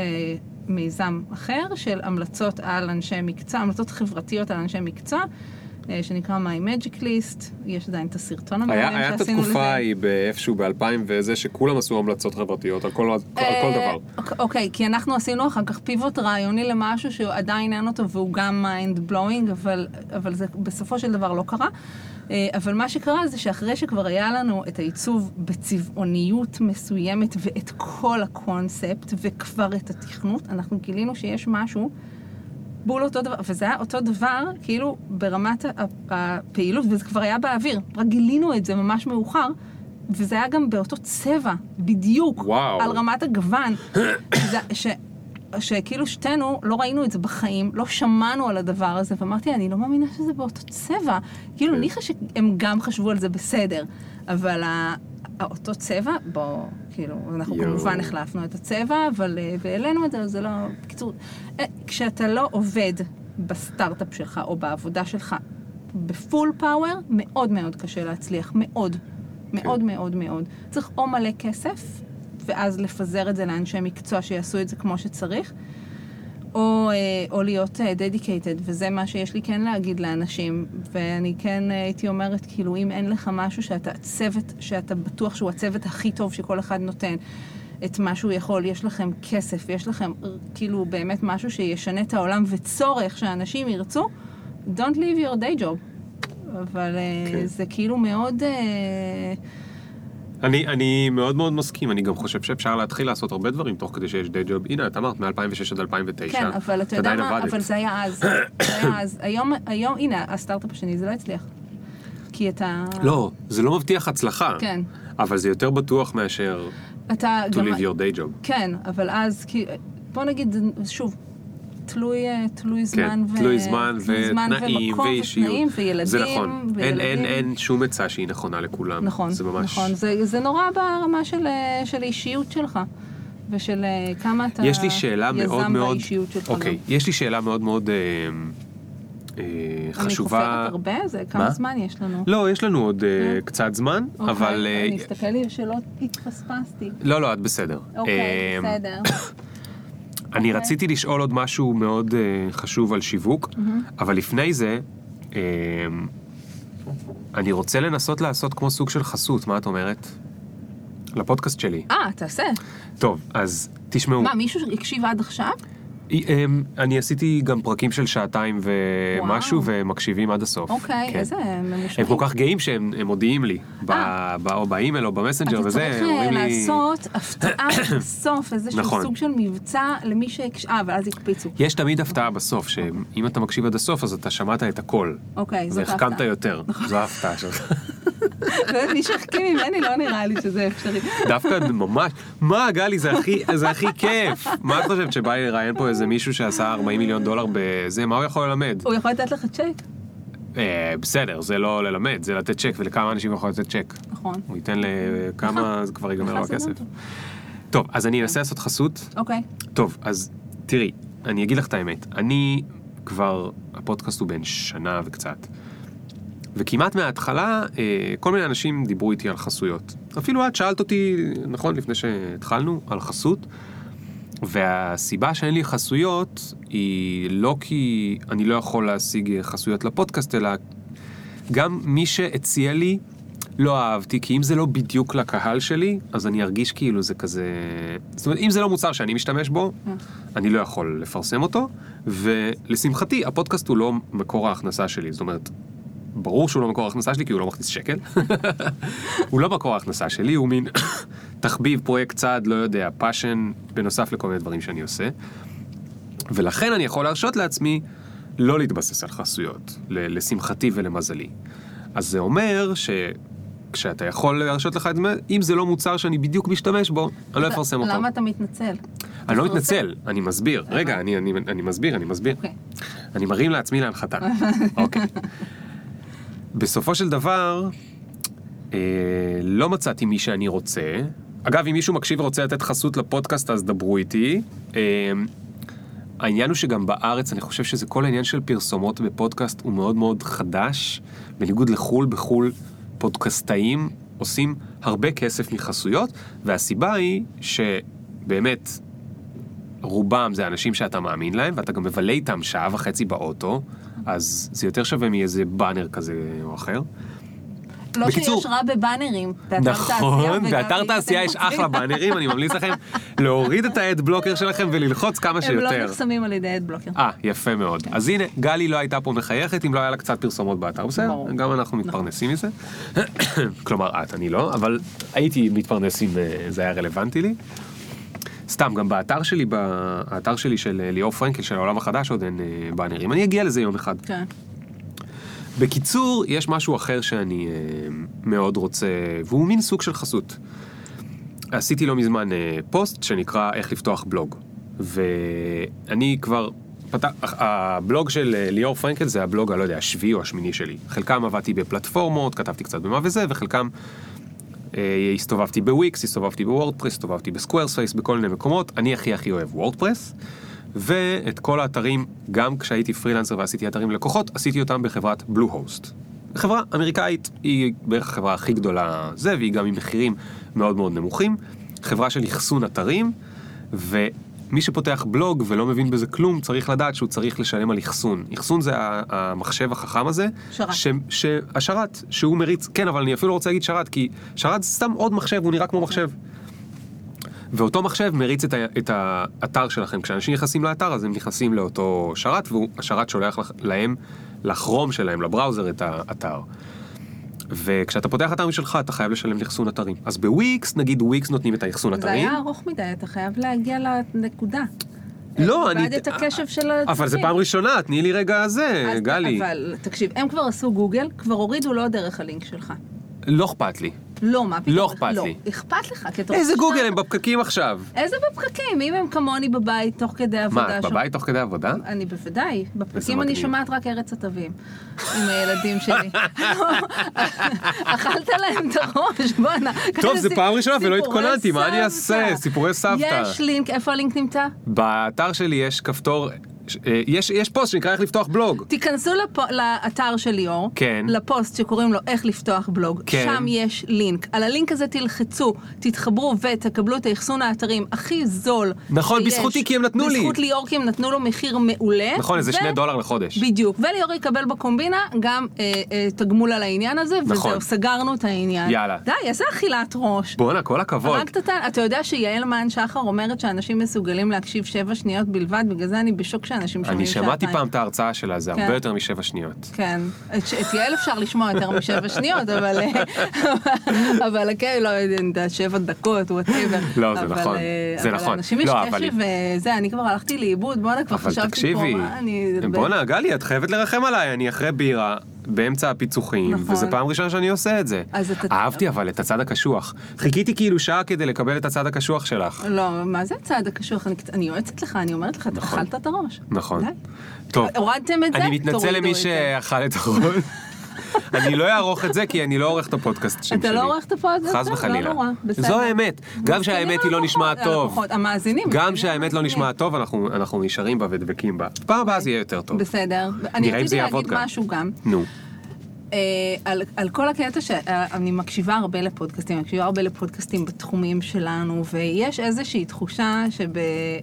מיזם אחר של המלצות על אנשי מקצוע, המלצות חברתיות על אנשי מקצוע. אה, שנקרא My Magic List, יש עדיין את הסרטון המעניין היה, היה את שעשינו לזה. התקופה ההיא באיפשהו ב-2000 וזה, שכולם עשו המלצות חברתיות על כל, על כל אה, דבר. אוק- אוקיי, כי אנחנו עשינו אחר כך pivot רעיוני למשהו שעדיין אין אותו והוא גם mind blowing, אבל, אבל זה בסופו של דבר לא קרה. אה, אבל מה שקרה זה שאחרי שכבר היה לנו את העיצוב בצבעוניות מסוימת ואת כל הקונספט וכבר את התכנות, אנחנו גילינו שיש משהו בול אותו דבר, וזה היה אותו דבר, כאילו, ברמת הפעילות, וזה כבר היה באוויר. רק גילינו את זה ממש מאוחר, וזה היה גם באותו צבע, בדיוק, וואו. על רמת הגוון. זה, ש, שכאילו שתינו לא ראינו את זה בחיים, לא שמענו על הדבר הזה, ואמרתי, אני לא מאמינה שזה באותו צבע. כאילו, כן. ניחא שהם גם חשבו על זה בסדר, אבל. אותו צבע, בוא, כאילו, אנחנו יואו. כמובן החלפנו את הצבע, אבל, אה, והעלינו את זה, זה לא... בקיצור, אה, כשאתה לא עובד בסטארט-אפ שלך או בעבודה שלך ב full power, מאוד מאוד קשה להצליח, מאוד. מאוד מאוד מאוד. צריך או מלא כסף, ואז לפזר את זה לאנשי מקצוע שיעשו את זה כמו שצריך, או, אה, או להיות dedicated, וזה מה שיש לי כן להגיד לאנשים, ואני כן אה, הייתי אומרת, כאילו, אם אין לך משהו שאתה הצוות, שאתה בטוח שהוא הצוות הכי טוב שכל אחד נותן, את מה שהוא יכול, יש לכם כסף, יש לכם אה, כאילו באמת משהו שישנה את העולם וצורך שאנשים ירצו, don't leave your day job. אבל אה, כן. זה כאילו מאוד... אה, אני, אני מאוד מאוד מסכים, אני גם חושב שאפשר להתחיל לעשות הרבה דברים תוך כדי שיש דיי ג'וב. הנה, את אמרת, מ-2006 עד 2009. כן, אבל אתה יודע מה, עבדת. אבל זה היה אז. זה היה אז. היום, היום, הנה, הסטארט-אפ השני, זה לא הצליח. כי אתה... לא, זה לא מבטיח הצלחה. כן. אבל זה יותר בטוח מאשר אתה to גם... leave your day job. כן, אבל אז, כי... בוא נגיד, שוב, תלוי, אה, תלוי זמן כן, ו... תלוי זמן זמן ותנאים ומקום ואישיות. ותנאים וילדים. זה נכון. אין, אין, וילדים. אין שום עצה שהיא נכונה לכולם. נכון, זה ממש... נכון. זה, זה נורא ברמה של, אה, של האישיות שלך, ושל אה, כמה אתה יש לי שאלה מאוד יזם מאוד... באישיות שלך. אוקיי, גם. יש לי שאלה מאוד מאוד אה, אה, אני חשובה. חופרת הרבה? זה כמה מה? זמן יש לנו? לא, יש לנו עוד אה, כן. קצת זמן, אוקיי, אבל... אה, אני אסתכל לי שלא התפספסתי. לא, לא, את בסדר. אוקיי, בסדר. אני אוקיי. רציתי לשאול עוד משהו מאוד אה, חשוב על שיווק, אבל לפני זה, אה, אני רוצה לנסות לעשות כמו סוג של חסות, מה את אומרת? לפודקאסט שלי. אה, תעשה. טוב, אז תשמעו. מה, מישהו הקשיב עד עכשיו? אה, אני עשיתי גם פרקים של שעתיים ומשהו, וואו. ומקשיבים עד הסוף. אוקיי, כן. איזה ממושמעים. הם כל כך גאים שהם הם מודיעים לי, ב- אה. ב- או באימייל או במסנג'ר אתה וזה, צריך הם אה, אומרים לי... לעשות הפתעה בסוף, איזשהו נכון. סוג של מבצע למי שהקשיב, אה, ואז יקפיצו. יש תמיד הפתעה בסוף, שאם אתה מקשיב עד הסוף, אז אתה שמעת את הכל. אוקיי, זאת והחכמת ההפתעה. יותר, זו ההפתעה שלך. מי שהחכים ממני לא נראה לי שזה אפשרי. דווקא ממש, מה גלי, זה הכי כיף. מה את חושבת, שבא לי לראיין פה איזה מישהו שעשה 40 מיליון דולר בזה, מה הוא יכול ללמד? הוא יכול לתת לך צ'ק, אה, בסדר, זה לא ללמד, זה לתת צ'ק, ולכמה אנשים יכול לתת צ'ק. נכון. הוא ייתן לכמה, אז כבר ייגמר לו זה הכסף. טוב. טוב, אז אני אנסה לעשות חסות. אוקיי, טוב, אז תראי, אני אגיד לך את האמת. אני כבר, הפודקאסט הוא בן שנה וקצת. וכמעט מההתחלה, אה, כל מיני אנשים דיברו איתי על חסויות. אפילו את שאלת אותי, נכון, לפני שהתחלנו, על חסות. והסיבה שאין לי חסויות היא לא כי אני לא יכול להשיג חסויות לפודקאסט, אלא גם מי שהציע לי לא אהבתי, כי אם זה לא בדיוק לקהל שלי, אז אני ארגיש כאילו זה כזה... זאת אומרת, אם זה לא מוצר שאני משתמש בו, אני לא יכול לפרסם אותו, ולשמחתי, הפודקאסט הוא לא מקור ההכנסה שלי, זאת אומרת, ברור שהוא לא מקור ההכנסה שלי, כי הוא לא מכניס שקל. הוא לא מקור ההכנסה שלי, הוא מין תחביב, פרויקט צד, לא יודע, passion, בנוסף לכל מיני דברים שאני עושה. ולכן אני יכול להרשות לעצמי לא להתבסס על חסויות, לשמחתי ולמזלי. אז זה אומר שכשאתה יכול להרשות לך את זה, אם זה לא מוצר שאני בדיוק משתמש בו, אני לא אפרסם אותו. למה אתה מתנצל? אני לא. מתנצל, אני מסביר. רגע, אני, אני, אני מסביר, אני מסביר. אוקיי. אני מרים לעצמי להנחתה. אוקיי. בסופו של דבר, אה, לא מצאתי מי שאני רוצה. אגב, אם מישהו מקשיב ורוצה לתת חסות לפודקאסט, אז דברו איתי. אה, העניין הוא שגם בארץ, אני חושב שזה כל העניין של פרסומות בפודקאסט הוא מאוד מאוד חדש. בניגוד לחו"ל, בחו"ל פודקאסטאים עושים הרבה כסף מחסויות, והסיבה היא שבאמת רובם זה אנשים שאתה מאמין להם, ואתה גם מבלה איתם שעה וחצי באוטו, אז זה יותר שווה מאיזה באנר כזה או אחר. לא בקיצור- שיש רע בבאנרים. באתר נכון, באתר תעשייה יש אחלה באנרים, אני ממליץ לכם להוריד את האד בלוקר שלכם וללחוץ כמה הם שיותר. לא נחסמים על ידי אדבלוקר. אה, יפה מאוד. אז הנה, גלי לא הייתה פה מחייכת אם לא היה לה קצת פרסומות באתר, בסדר? נכון. גם אנחנו מתפרנסים מזה. כלומר, את, אני לא, אבל הייתי מתפרנס אם אה, זה היה רלוונטי לי. סתם, גם באתר שלי, באתר שלי של אה, ליאור פרנקל, של העולם החדש, עוד אין אה, באנרים. אני אגיע לזה יום אחד. כן. בקיצור, יש משהו אחר שאני אה, מאוד רוצה, והוא מין סוג של חסות. עשיתי לא מזמן פוסט שנקרא איך לפתוח בלוג. ואני כבר, פתח, הבלוג של ליאור פרנקל זה הבלוג, אני לא יודע, השביעי או השמיני שלי. חלקם עבדתי בפלטפורמות, כתבתי קצת במה וזה, וחלקם הסתובבתי בוויקס, הסתובבתי בוורדפרס, הסתובבתי בסקוורספייס, בכל מיני מקומות. אני הכי הכי אוהב וורדפרס. ואת כל האתרים, גם כשהייתי פרילנסר ועשיתי אתרים ללקוחות, עשיתי אותם בחברת בלו הוסט. חברה אמריקאית, היא בערך החברה הכי גדולה זה, והיא גם עם מחירים מאוד מאוד נמוכים. חברה של אחסון אתרים, ומי שפותח בלוג ולא מבין בזה כלום, צריך לדעת שהוא צריך לשלם על אחסון. אחסון זה המחשב החכם הזה. שרת. ש, ש, השרת, שהוא מריץ, כן, אבל אני אפילו לא רוצה להגיד שרת, כי שרת זה סתם עוד מחשב, הוא נראה כמו מחשב. ואותו מחשב מריץ את, ה, את האתר שלכם. כשאנשים נכנסים לאתר, אז הם נכנסים לאותו שרת, והשרת שולח לח- להם, לכרום שלהם, לבראוזר, את האתר. וכשאתה פותח אתר משלך, אתה חייב לשלם לאחסון אתרים. אז בוויקס, נגיד וויקס נותנים את האחסון זה אתרים. היה ארוך מדי, אתה חייב להגיע לנקודה. לא, אני... איבדת את הקשב של הצופים. אבל זה פעם ראשונה, תני לי רגע זה, גלי. אבל תקשיב, הם כבר עשו גוגל, כבר הורידו לא דרך הלינק שלך. לא אכפת לי. לא, מה פתאום? לא אכפת לי. אכפת לך, כי אתה איזה רוצה גוגל, שאתה- הם בפקקים עכשיו. איזה בפקקים? אם הם כמוני בבית, תוך כדי עבודה. מה, את בבית תוך כדי עבודה? אני בוודאי. בפקקים אני. שומעת רק ארץ התווים. עם הילדים שלי. אכלת להם את הראש, בואנה. טוב, כאלה פעם ראשונה ולא התכוננתי, מה אני. אעשה? סיפורי סבתא. יש לינק, איפה הלינק נמצא? באתר שלי יש כפתור, יש, יש פוסט שנקרא איך לפתוח בלוג. תיכנסו לפו, לאתר של ליאור, כן. לפוסט שקוראים לו איך לפתוח בלוג, כן. שם יש לינק. על הלינק הזה תלחצו, תתחברו ותקבלו את האחסון האתרים הכי זול נכון, שיש. בזכותי, כי הם נתנו לי. בזכות ליאור כי הם נתנו לו מחיר מעולה. נכון, איזה ו- שני דולר לחודש. בדיוק, וליאור יקבל בקומבינה גם אה, אה, תגמול על העניין הזה, נכון. וזהו, סגרנו את העניין. יאללה. די, איזה אכילת ראש. בואנה, כל הכבוד. את ה... אתה יודע שיעל מן שחר אומרת שאנשים מסוגלים להקשיב שבע שניות בלבד, בגלל זה אני בשוק שאנשים שומעים אני שעתיים. שמעתי פעם את ההרצאה שלה, זה כן. הרבה יותר משבע שניות. כן, את, את יעל אפשר לשמוע יותר משבע שניות, אבל, אבל כן, לא יודע, שבע דקות, וואטאבר. לא, זה נכון, זה אבל נכון. יש לא, אבל קשב וזה, אני כבר הלכתי לאיבוד, בואנה, כבר אבל חשבתי תקשיבי, פה, מה אני... בואנה, גלי, את חייבת לרחם עליי, אני אחרי בירה, באמצע הפיצוחים, נכון. וזה פעם ראשונה שאני עושה את זה. אז אתה- אהבתי אבל את הצד הקשוח. חיכיתי כאילו שעה כדי לקבל את הצד הקשוח שלך. לא, מה זה הצעד הקשוח? אני, אני יועצת לך, אני אומרת לך, אתה נכון. אכלת את הראש. נכון. די. טוב, הורדתם את זה? אני מתנצל למי. שאכל את הראש. אני לא אערוך את זה כי אני לא עורך את הפודקאסט שלי. אתה לא עורך את הפודקאסט? חס לא וחלילה. זו האמת. גם שהאמת היא לא נשמעת טוב. המאזינים. גם שהאמת לא. נשמעת טוב, אנחנו נשארים בה ודבקים בה. פעם הבאה זה יהיה יותר טוב. בסדר. אני נראה אם זה רציתי יעבוד להגיד גם. משהו גם. נו. אה, על, על כל הקטע שאני מקשיבה הרבה לפודקאסטים, אני מקשיבה הרבה לפודקאסטים בתחומים שלנו, ויש איזושהי תחושה שב,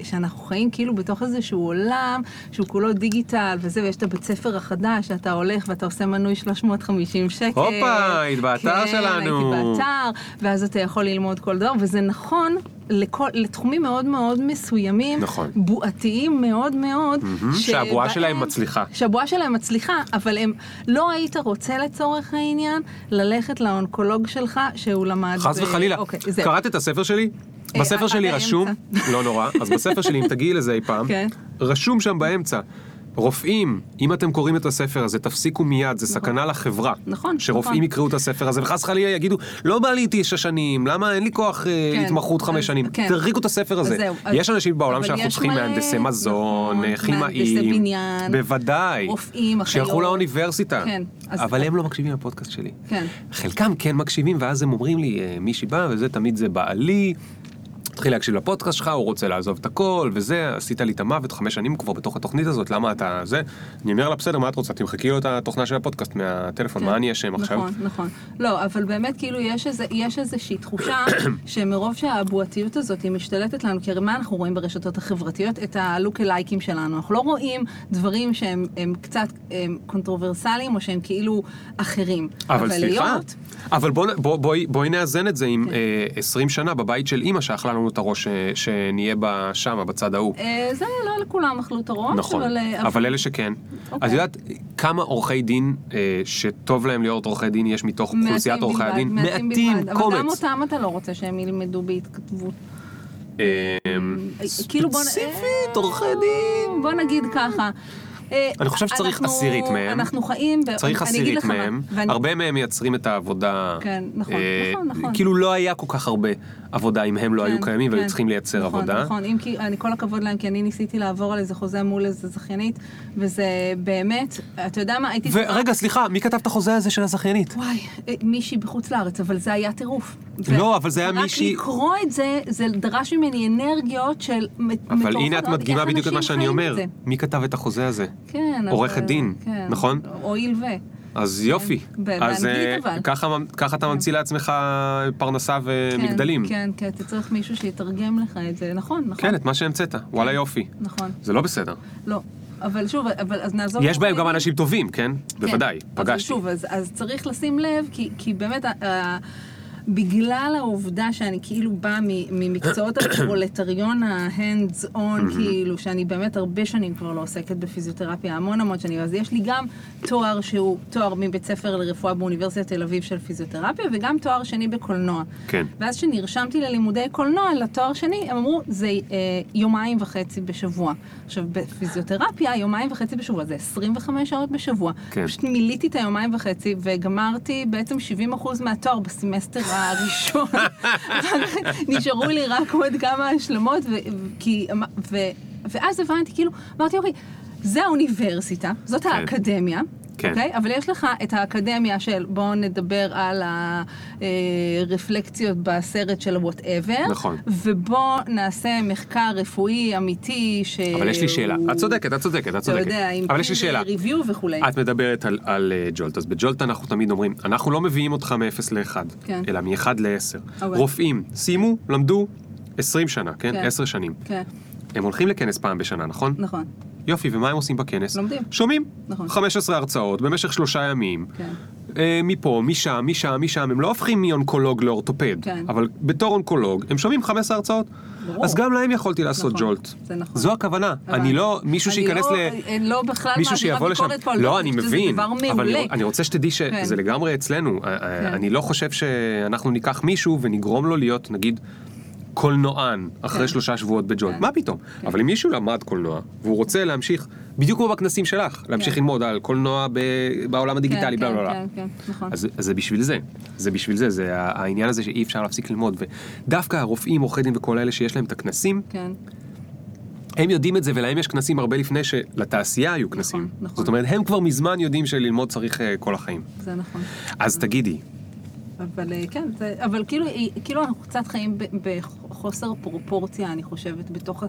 שאנחנו חיים כאילו בתוך איזשהו עולם שהוא כולו דיגיטל וזה, ויש את הבית ספר החדש, שאתה הולך ואתה עושה מנוי 350 שקל. הופה, היית באתר כן, שלנו. הייתי באתר, ואז אתה יכול ללמוד כל דבר, וזה נכון לכל, לתחומים מאוד מאוד מסוימים, נכון. בועתיים מאוד מאוד, שהבועה שבהם- שלהם מצליחה. שהבועה שלהם מצליחה, אבל הם, לא היית רוצה לצורך העניין ללכת לאונקולוג שלך שהוא למד... חס ב- וחלילה. אוקיי, זהו. קראת את הספר שלי? אה, בספר שלי. רשום, לא נורא, אז בספר שלי, אם תגיעי לזה אי פעם, כן. רשום שם באמצע. רופאים, אם אתם קוראים את הספר הזה, תפסיקו מיד, זה סכנה לחברה. נכון, שרופאים נכון. יקראו את הספר הזה, וחס וחלילה יגידו, לא בא לי תשע שנים, למה אין לי כוח אה, כן, התמחות חמש אז- שנים. כן. תרחיקו את הספר הזה. זהו, אז- יש אנשים בעולם שאנחנו צריכים מלא- מהנדסי מזון, נכון, כימאים. מהנדסי בניין, בוודאי. רופאים, אחיות. שילכו לאוניברסיטה. כן, אז- אבל הם לא מקשיבים לפודקאסט שלי. כן. חלקם כן מקשיבים, ואז הם אומרים לי, אה, מישהי באה, וזה תמיד זה בעלי. מתחיל להקשיב לפודקאסט שלך, הוא רוצה לעזוב את הכל, וזה, עשית לי את המוות, חמש שנים כבר בתוך התוכנית הזאת, למה אתה זה? אני אומר לה, בסדר, מה את רוצה? תמחקי לו את התוכנה של הפודקאסט מהטלפון, כן. מה אני אשם עכשיו? נכון, נכון. לא, אבל באמת כאילו יש, איזה, יש איזושהי תחושה שמרוב שהבועתיות הזאת היא משתלטת לנו, כי הרי מה אנחנו רואים ברשתות החברתיות? את הלוק אלייקים שלנו. אנחנו לא רואים דברים שהם הם קצת הם קונטרוברסליים או שהם כאילו אחרים. אבל סליחה, להיות- אבל בוא, בוא, בואי, בואי נאזן את זה עם אה, 20 שנה בבית של אימא שאכלה לנו את הראש שנהיה בה שמה, בצד ההוא. אה, זה לא לכולם אכלו את הראש, נכון, אבל... אה, אבל אלה שכן. אוקיי. את יודעת כמה עורכי דין אה, שטוב להם להיות עורכי דין יש מתוך אוכלוסיית עורכי הדין? מעטים בלבד. אבל גם קומץ. אותם אתה לא רוצה שהם ילמדו בהתכתבות. אה, כאילו בוא... ספציפית, עורכי דין. בוא נגיד ככה. אה, אני חושב שצריך אנחנו- עשירית מהם. אנחנו חיים... ב- צריך עשירית מהם, ואני- הרבה מהם מייצרים את העבודה. כן, נכון, אה, נכון, נכון. כאילו לא היה כל כך הרבה עבודה אם הם לא היו כן, קיימים והיו כן. צריכים לייצר נכון, עבודה. נכון, אם כי, אני כל הכבוד להם, כי אני ניסיתי לעבור על איזה חוזה מול איזה זכיינית, וזה באמת, אתה יודע מה, הייתי... ורגע, סליחה, מי כתב את החוזה הזה של הזכיינית? וואי, אה, מישהי בחוץ לארץ, אבל זה היה טירוף. לא, אבל זה היה מישהי- רק לקרוא את זה, זה דרש ממני אנרגיות של מטורפות. אבל הנה את מדגימה בדיוק את מה שאני אומר. מי כתב את החוזה הזה? כן, עורכת אבל- דין, כן, נכון? הואיל ו... אז יופי. ב- אז אה, אבל. ככה- ככה אתה ממציא לעצמך פרנסה ומגדלים. כן, כן, אתה צריך מישהו שיתרגם לך את זה, נכון, נכון. כן, את מה שהמצאת. וואלה יופי. נכון, זה לא בסדר. לא. אבל שוב, אבל אז נעזוב... יש בהם גם. אנשים טובים, כן? בוודאי, אבל פגשתי. שוב, אז, אז צריך לשים לב, כי, כי באמת, ה- בגלל העובדה שאני כאילו באה ממקצועות הפרולטריון ה-hands on, כאילו, שאני באמת הרבה שנים כבר לא עוסקת בפיזיותרפיה, המון המון שנים, אז יש לי גם תואר שהוא תואר מבית ספר לרפואה באוניברסיטת תל אביב של פיזיותרפיה, וגם תואר שני בקולנוע. כן. ואז כשנרשמתי ללימודי קולנוע, לתואר שני, הם אמרו, זה אה, יומיים וחצי בשבוע. עכשיו, בפיזיותרפיה, יומיים וחצי בשבוע, זה 25 שעות בשבוע. כן. פשוט מילאתי את היומיים וחצי, וגמרתי בעצם 70% מהתואר בסמסטר הראשון. נשארו לי רק עוד כמה השלמות, ו- כי, ו- ואז הבנתי, כאילו, אמרתי, אוקיי, זה האוניברסיטה, זאת האקדמיה. כן. אוקיי? אבל יש לך את האקדמיה של בואו נדבר על הרפלקציות בסרט של whatever. נכון. ובואו נעשה מחקר רפואי אמיתי ש... אבל יש לי שאלה. את צודקת, את צודקת, את אתה צודקת. יודע, עם אבל יש לי שאלה. ריוויו וכולי. את מדברת על, על אה, ג'ולט, אז בג'ולט אנחנו תמיד אומרים, אנחנו לא מביאים אותך מ-0 ל-1, כן. אלא מ-1 ל-10. אוקיי. רופאים, סיימו, למדו 20 שנה, כן? כן. 10 שנים. כן, הם הולכים לכנס פעם בשנה, נכון? נכון. יופי, ומה הם עושים בכנס? לומדים. שומעים. נכון. 15 הרצאות במשך שלושה ימים. כן. אה, מפה, משם, משם, משם, הם לא הופכים מאונקולוג לאורתופד, כן. אבל בתור אונקולוג הם שומעים 15 הרצאות. ברור. אז גם להם יכולתי לעשות נכון, ג'ולט. זה נכון. זו הכוונה. אבל אני לא, מישהו אני שייכנס לא- ל... אני לא בכלל מישהו מעבירה שיבוא לשם, ביקורת פה על לא, ג'ולט, אני אני חושבת מבין, אבל. אני- אני רוצה שתדעי שזה כן. לגמרי אצלנו. אה, אה, כן. אני לא חושב שאנחנו ניקח מישהו ונגרום לו להיות, נגיד, קולנוען אחרי כן. שלושה שבועות בג'ולט, כן. מה פתאום? כן. אבל אם מישהו למד קולנוע, והוא רוצה להמשיך, בדיוק כמו בכנסים שלך, להמשיך. ללמוד על קולנוע בעולם הדיגיטלי, כן, בלה בלה כן, בלה. נכון. אז זה בשביל זה, זה בשביל זה, זה העניין הזה שאי אפשר להפסיק ללמוד, ודווקא הרופאים, עורכי דין וכל אלה שיש להם את הכנסים, הם יודעים את זה ולהם יש כנסים הרבה לפני שלתעשייה היו כנסים. נכון. זאת אומרת, הם כבר מזמן יודעים שללמוד צריך אה, כל החיים. זה נכון. אז תגידי, אבל אה, כן, זה, אבל כאילו, כאילו אנחנו קצת חיים ב- בחוסר פרופורציה, אני חושבת, בתוך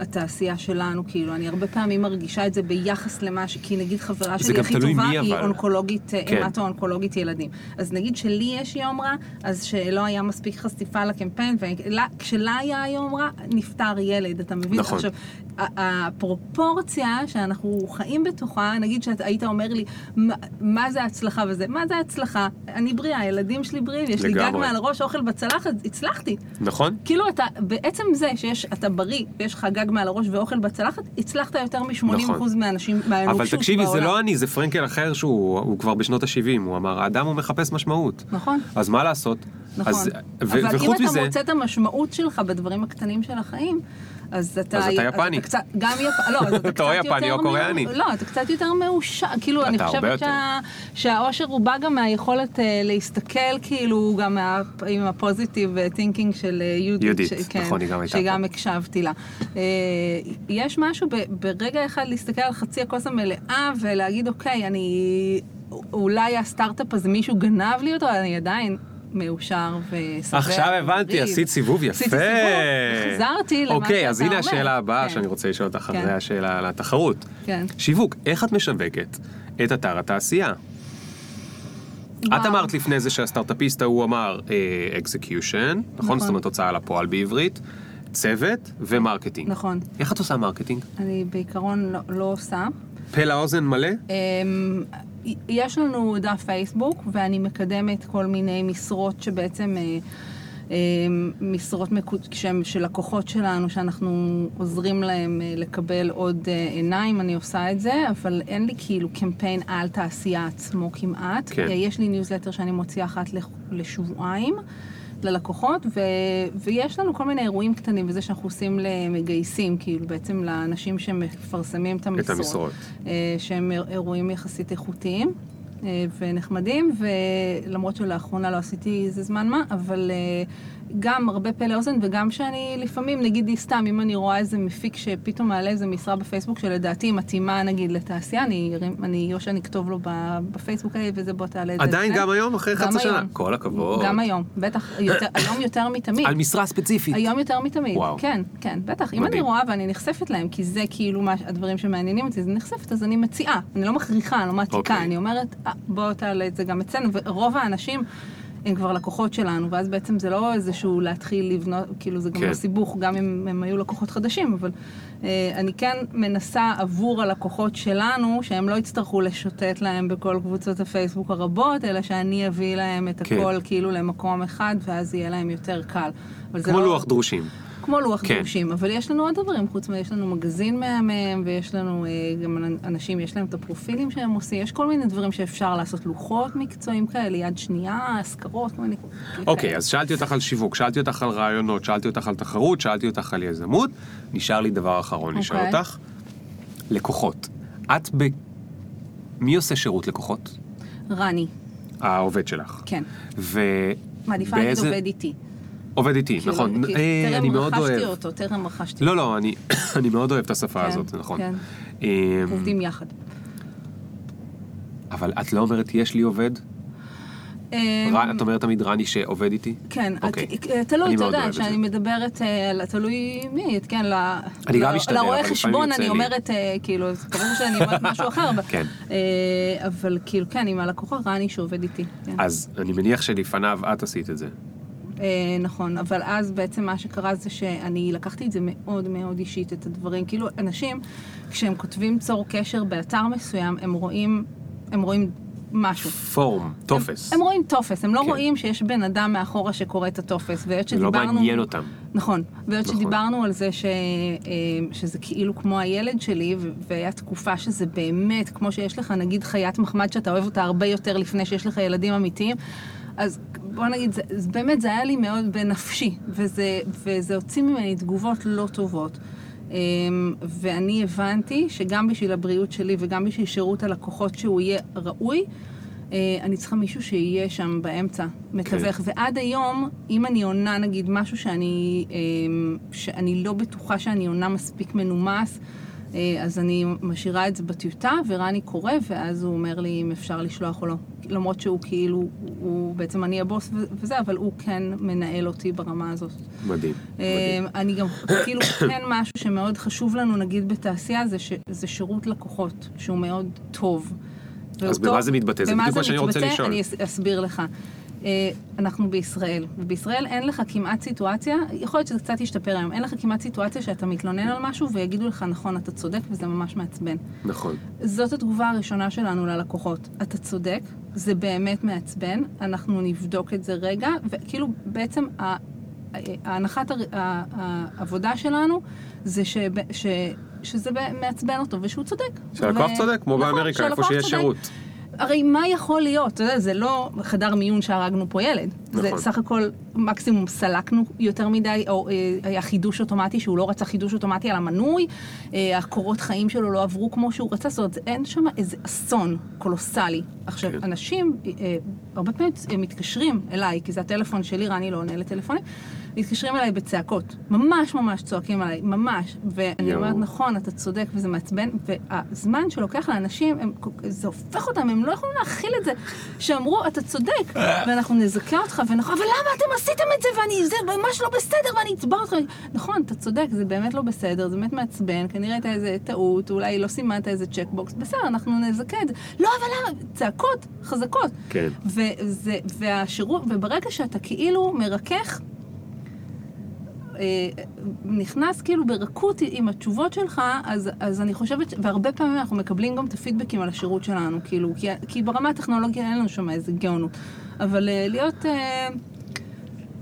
התעשייה שלנו, כאילו, אני הרבה פעמים מרגישה את זה ביחס למה ש... כי נגיד חברה שלי הכי טובה היא אבל. אונקולוגית, כן. כן. המטו-אונקולוגית ילדים. אז נגיד שלי יש יום רע, אז שלא היה מספיק חשיפה לקמפיין, וכשלה היה יום רע, נפטר ילד, אתה מבין? נכון. עכשיו, הפרופורציה שאנחנו חיים בתוכה, נגיד שהיית אומר לי, מה, מה זה ההצלחה וזה? מה זה ההצלחה? אני בריאה, הילדים שלי בריאים, יש לי גג לגמרי. מעל הראש, אוכל בצלחת, הצלחתי. נכון? כאילו אתה, בעצם זה שיש, אתה בריא ויש לך גג מעל הראש ואוכל בצלחת, הצלחת יותר מ-80% נכון. מהאנשים, מהאנושות אבל תקשיבי, זה בעולם. לא אני, זה פרנקל אחר שהוא הוא כבר בשנות ה-70, הוא אמר, האדם הוא מחפש משמעות. נכון. אז מה לעשות? נכון. אז, ו- אבל אם מזה, אתה מוצא את המשמעות שלך בדברים הקטנים של החיים, אז אתה... אז אתה יפני. גם יפני, לא, אז אתה אתה קצת או יותר... יפני או קוריאני. לא, אתה קצת יותר מאושר, כאילו, אני אתה חושבת שהאושר הוא בא גם מהיכולת אה, להסתכל, כאילו, גם עם ה positive thinking של אה, יהודית. יהודית, כן, נכון, היא גם הייתה שגם. הקשבתי לה. אה, יש משהו ב, ברגע אחד להסתכל על חצי הכוס המלאה ולהגיד, אוקיי, אני... אולי הסטארט-אפ הזה, מישהו גנב לי אותו, אני עדיין מאושר ושבע. עכשיו הבנתי. עשית סיבוב יפה. עשיתי סיבוב, חזרתי למה אוקיי, אז שאתה הנה אומר. השאלה הבאה כן. שאני רוצה לשאול אותך כן. אחרי השאלה על התחרות. כן. שיווק, איך את משווקת את אתר התעשייה? את וואו. אמרת לפני זה שהסטארט-אפיסט ההוא אמר execution, נכון? נכון. זאת אומרת הוצאה לפועל בעברית, צוות ו marketing. נכון. איך את עושה marketing? אני בעיקרון לא, לא עושה. פה לאוזן מלא? אמ, יש לנו דף פייסבוק, ואני מקדמת כל מיני משרות שבעצם... אה, אמ, משרות. שהן של לקוחות שלנו, שאנחנו עוזרים להם אה, לקבל עוד אה, עיניים, אני עושה את זה, אבל אין לי כאילו קמפיין על תעשייה עצמו כמעט. כן. אה, יש לי ניוזלטר שאני מוציאה אחת לשבועיים. ללקוחות, ו... ויש לנו כל מיני אירועים קטנים, וזה שאנחנו עושים למגייסים, כאילו בעצם לאנשים שמפרסמים את המשרות. המשרות. אה, שהם איר- אירועים יחסית איכותיים אה, ונחמדים, ולמרות שלאחרונה לא עשיתי איזה זמן מה, אבל אה, גם הרבה פה לאוזן, וגם שאני לפעמים, נגיד סתם, אם אני רואה איזה מפיק שפתאום מעלה איזה משרה בפייסבוק שלדעתי היא מתאימה נגיד לתעשייה, אני, אני, או שאני אכתוב לו ב- בפייסבוק, "היי, וזה בוא תעלה את זה. עדיין אצלנו." גם היום, אחרי חצי שנה? כל הכבוד. גם היום, בטח, יותר, היום יותר מתמיד. על משרה ספציפית. היום יותר מתמיד, וואו. כן, כן, בטח. אם מדהים. אני רואה ואני נחשפת להם, כי זה כאילו מה, הדברים שמעניינים אותי, זה נחשפת, אז אני מציעה. אני לא מכריחה, אני לא מעתיקה, אוקיי. אני אומרת, "אה, בוא תעלה את זה גם אצלנו, ורוב האנשים הם כבר לקוחות שלנו, ואז בעצם זה לא איזשהו להתחיל לבנות, כאילו זה גם כן. לא סיבוך, גם אם הם היו לקוחות חדשים, אבל אה, אני כן מנסה עבור הלקוחות שלנו, שהם לא יצטרכו לשוטט להם בכל קבוצות הפייסבוק הרבות, אלא שאני אביא להם את כן. הכל כאילו למקום אחד, ואז יהיה להם יותר קל. כמו לא- לוח דרושים. כמו לוח כן. דרושים, אבל יש לנו עוד דברים, חוץ מזה, יש לנו מגזין מהמם, ויש לנו אה, גם אנשים, יש להם את הפרופילים שהם עושים, יש כל מיני דברים שאפשר לעשות, לוחות מקצועיים כאלה, יד שנייה, השכרות, כל מיני... אוקיי. אז שאלתי אותך על שיווק, שאלתי אותך על רעיונות, שאלתי אותך על תחרות, שאלתי אותך על יזמות. נשאר לי דבר אחרון לשאול אוקיי. אותך. לקוחות. את ב... מי עושה שירות לקוחות? רני, העובד שלך. כן. ו... מעדיפה באיזה- עובד איתי. עובד איתי, כאילו, נכון. כי אה, טרם אני מאוד רכשתי אוהב. אותו, טרם רכשתי לא, לא, אני אני מאוד אוהב את השפה כן, הזאת, נכון. כן. אמ, עובדים יחד. אבל את לא אומרת, יש לי עובד? אמ, רן- את אומרת תמיד רני שעובד איתי? כן, אוקיי. תלוי, אתה מאוד יודע, אוהב את שאני זה. מדברת, אה, על- תלוי מי, כן, ל- אני גם ל- משתדל, לרואה חשבון אני. אומרת, אה, כאילו, אז ברור שאני אומרת משהו אחר, כן. אה, אבל כאילו, כן, עם הלקוחה רני שעובד איתי. כן. אז אני מניח שלפניו את עשית את זה. אה, נכון, אבל אז בעצם מה שקרה זה שאני לקחתי את זה מאוד מאוד אישית, את הדברים. כאילו, אנשים, כשהם כותבים צור קשר באתר מסוים, הם רואים, הם רואים משהו. פורום, טופס. הם, הם רואים טופס, הם לא כן. רואים שיש בן אדם מאחורה שקורא את הטופס. והיות זה לא שדיברנו... מעניין אותם. נכון, והיות נכון. שדיברנו על זה ש, אה, שזה כאילו כמו הילד שלי, והיה תקופה שזה באמת, כמו שיש לך נגיד חיית מחמד שאתה אוהב אותה הרבה יותר לפני שיש לך ילדים אמיתיים, אז בוא נגיד, זה, זה באמת, זה היה לי מאוד בנפשי, וזה, וזה הוציא ממני תגובות לא טובות. אמ, ואני הבנתי שגם בשביל הבריאות שלי וגם בשביל שירות הלקוחות שהוא יהיה ראוי, אה, אני צריכה מישהו שיהיה שם באמצע, מתווך. כן. ועד היום, אם אני עונה נגיד משהו שאני, אמ, שאני לא בטוחה שאני עונה מספיק מנומס, אה, אז אני משאירה את זה בטיוטה, ורני קורא, ואז הוא אומר לי אם אפשר לשלוח או לא. למרות שהוא כאילו, הוא, הוא בעצם אני הבוס וזה, אבל הוא כן מנהל אותי ברמה הזאת. מדהים. מדהים. אמ, אני גם, כאילו, כן משהו שמאוד חשוב לנו, נגיד בתעשייה, זה, ש, זה שירות לקוחות, שהוא מאוד טוב. אז במה זה מתבטא? זה במה בדיוק מה שאני רוצה מתבטא? לשאול. אני אס- אסביר לך. אה, אנחנו בישראל, ובישראל אין לך כמעט סיטואציה, יכול להיות שזה קצת ישתפר היום, אין לך כמעט סיטואציה שאתה מתלונן על משהו ויגידו לך, נכון, אתה צודק, וזה ממש מעצבן. נכון. זאת התגובה הראשונה שלנו ללקוחות. אתה צודק, זה באמת מעצבן, אנחנו נבדוק את זה רגע, וכאילו בעצם ההנחת העבודה שלנו זה שב- ש... שזה מעצבן אותו ושהוא צודק. שהלקוח ו- צודק, כמו נכון, באמריקה, איפה שיש צודק. שירות. הרי מה יכול להיות? אתה יודע, זה לא חדר מיון שהרגנו פה ילד. זה נכון. סך הכל מקסימום סלקנו יותר מדי, או אה, היה חידוש אוטומטי שהוא לא רצה חידוש אוטומטי על המנוי, אה, הקורות חיים שלו לא עברו כמו שהוא רצה, זאת אומרת, אין שם איזה אסון קולוסלי. עכשיו, כן. אנשים, אה, הרבה פעמים אה, מתקשרים אליי, כי זה הטלפון שלי, רני לא עונה לטלפונים, מתקשרים אליי בצעקות. ממש ממש צועקים עליי, ממש. ואני. אומרת, נכון, אתה צודק וזה מעצבן, והזמן שלוקח לאנשים, הם, זה הופך אותם, הם לא יכולים להכיל את זה, שאמרו, אתה צודק, ואנחנו נזכה אותך, ונכון, אבל למה אתם עשיתם את זה, ואני, זה ממש לא בסדר, ואני אצבע אותך. נכון, אתה צודק, זה באמת לא בסדר, זה באמת מעצבן, כנראה הייתה איזה טעות, אולי לא סימנת איזה צ'קבוקס, בסדר, אנחנו נזכה את זה. לא, אבל למה? צעקות חזקות. כן. וזה, והשירות, וברגע שאתה כאילו מרכך, אה, נכנס כאילו ברכות עם התשובות שלך, אז, אז אני חושבת, והרבה פעמים אנחנו מקבלים גם את הפידבקים על השירות שלנו, כאילו, כי, כי ברמה הטכנולוגית אין לנו שם איזה גאונות. אבל אה, להיות, אה,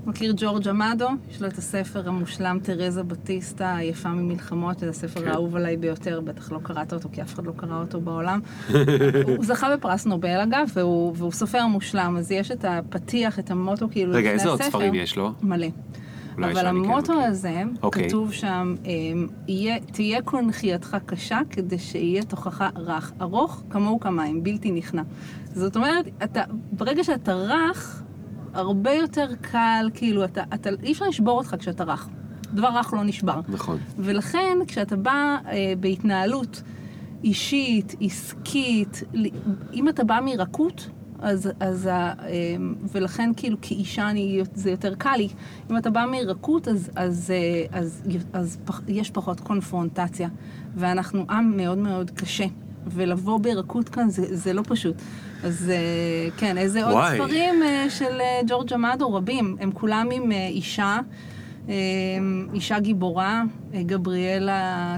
מכיר ג'ורג' אמדו? יש לו את הספר המושלם תרזה בטיסטה, היפה ממלחמות, שזה הספר כן. האהוב עליי ביותר, בטח לא קראת אותו, כי אף אחד לא קרא אותו בעולם. הוא זכה בפרס נובל אגב, והוא, והוא סופר מושלם, אז יש את הפתיח, את המוטו כאילו רגע, איזה עוד. ספרים יש לו? מלא. אבל כן המוטו מכיר. הזה, אוקיי. כתוב שם, אמ, יהיה, תהיה קונכייתך קשה כדי שיהיה תוכך רך, ארוך כמוהו כמים, בלתי נכנע. זאת אומרת, אתה, ברגע שאתה רך, הרבה יותר קל, כאילו, אתה, אתה, אי אפשר לשבור אותך כשאתה רך. דבר רך לא נשבר. נכון. ולכן, כשאתה בא אה, בהתנהלות אישית, עסקית, אם אתה בא מרכות, אז, אז ה, אה, ולכן כאילו כאישה אני, זה יותר קל לי. אם אתה בא מרכות, אז, אז, אה, אז, אז פח, יש פחות קונפרונטציה. ואנחנו עם מאוד מאוד קשה. ולבוא ברכות כאן זה, זה לא פשוט. אז אה, כן, איזה עוד וואי. ספרים אה, של אה, ג'ורג' אמדו רבים, הם כולם עם אישה. אישה גיבורה, גבריאלה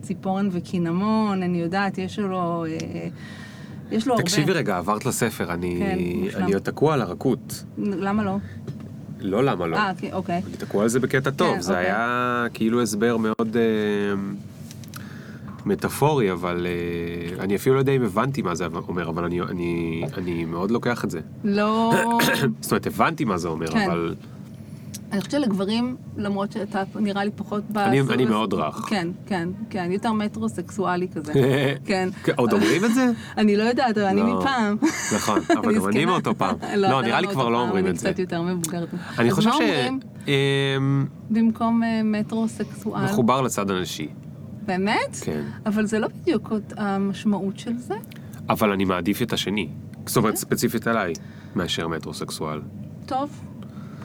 ציפורן וקינמון, אני יודעת, יש לו, יש לו הרבה. תקשיבי רגע, עברת לספר, אני כן. אני עוד תקוע על הרכות. למה לא? לא למה לא. אה, אוקיי. אני תקוע על זה בקטע טוב, כן, זה אוקיי. היה כאילו הסבר מאוד אה, מטאפורי, אבל אה, אני אפילו לא יודע אם הבנתי מה זה אומר, אבל אני, אני, אני מאוד לוקח את זה. לא... זאת אומרת, הבנתי מה זה אומר, כן. אבל אני חושבת שלגברים, למרות שאתה נראה לי פחות ב... אני- אני מאוד רך. כן, כן, כן, יותר מטרוסקסואלי כזה. כן. עוד אומרים את זה? אני לא יודעת, אבל אני לא. מפעם. נכון, אבל גם אני. מאותו פעם. אתה לא, נראה לי כבר לא אומרים את זה. אני קצת יותר מבוגרת. אני חושב ש... אמ, במקום אה, מטרוסקסואל? מחובר לצד הנשי, באמת? כן. אבל זה לא בדיוק המשמעות של זה. אבל אני מעדיף את השני. זאת אומרת, ספציפית עליי, מאשר מטרוסקסואל. טוב.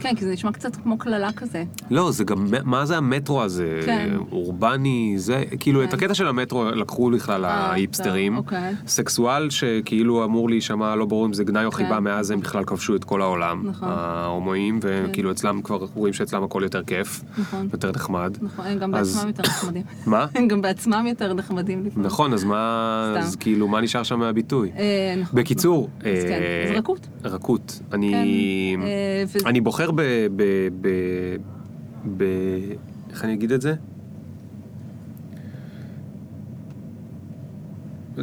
כן, כי זה נשמע קצת כמו קללה כזה. לא, זה גם, מה זה המטרו הזה? כן. אורבני, זה, כאילו, כן. את הקטע של המטרו לקחו בכלל אה, ההיפסטרים. אוקיי. סקסואל שכאילו אמור להישמע, לא ברור אם זה גנאי או חיבה, כן. מאז הם בכלל כבשו את כל העולם. נכון. ההומואים, וכאילו אצלם כבר רואים שאצלם הכל יותר כיף, נכון. יותר נחמד. נכון, הם גם אז- בעצמם יותר נחמדים. מה? הם גם בעצמם יותר נחמדים. נכון, אז מה. אז כאילו, מה נשאר שם מהביטוי? אה, נכון. בקיצור, כן, אה, רכות. רכות. אני, כן, ב, ב, ב, ב... איך אני אגיד את זה?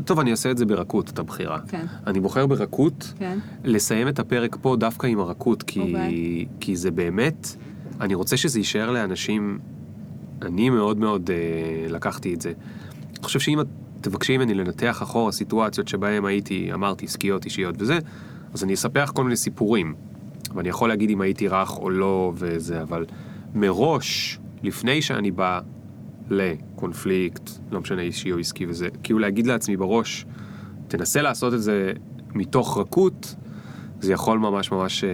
טוב, אני אעשה את זה ברכות, את הבחירה. כן. אני בוחר ברכות כן. לסיים את הפרק פה דווקא עם הרכות, כי, אוקיי. כי זה באמת, אני רוצה שזה יישאר לאנשים, אני מאוד מאוד אה, לקחתי את זה. אני חושב שאם את תבקשי ממני לנתח אחורה סיטואציות שבהן הייתי, אמרתי, עסקיות, אישיות וזה, אז אני אספח כל מיני סיפורים. ואני יכול להגיד אם הייתי רך או לא וזה, אבל מראש, לפני שאני בא לקונפליקט, לא משנה אישי או עסקי וזה, כאילו להגיד לעצמי בראש, תנסה לעשות את זה מתוך רכות, זה יכול ממש ממש אה,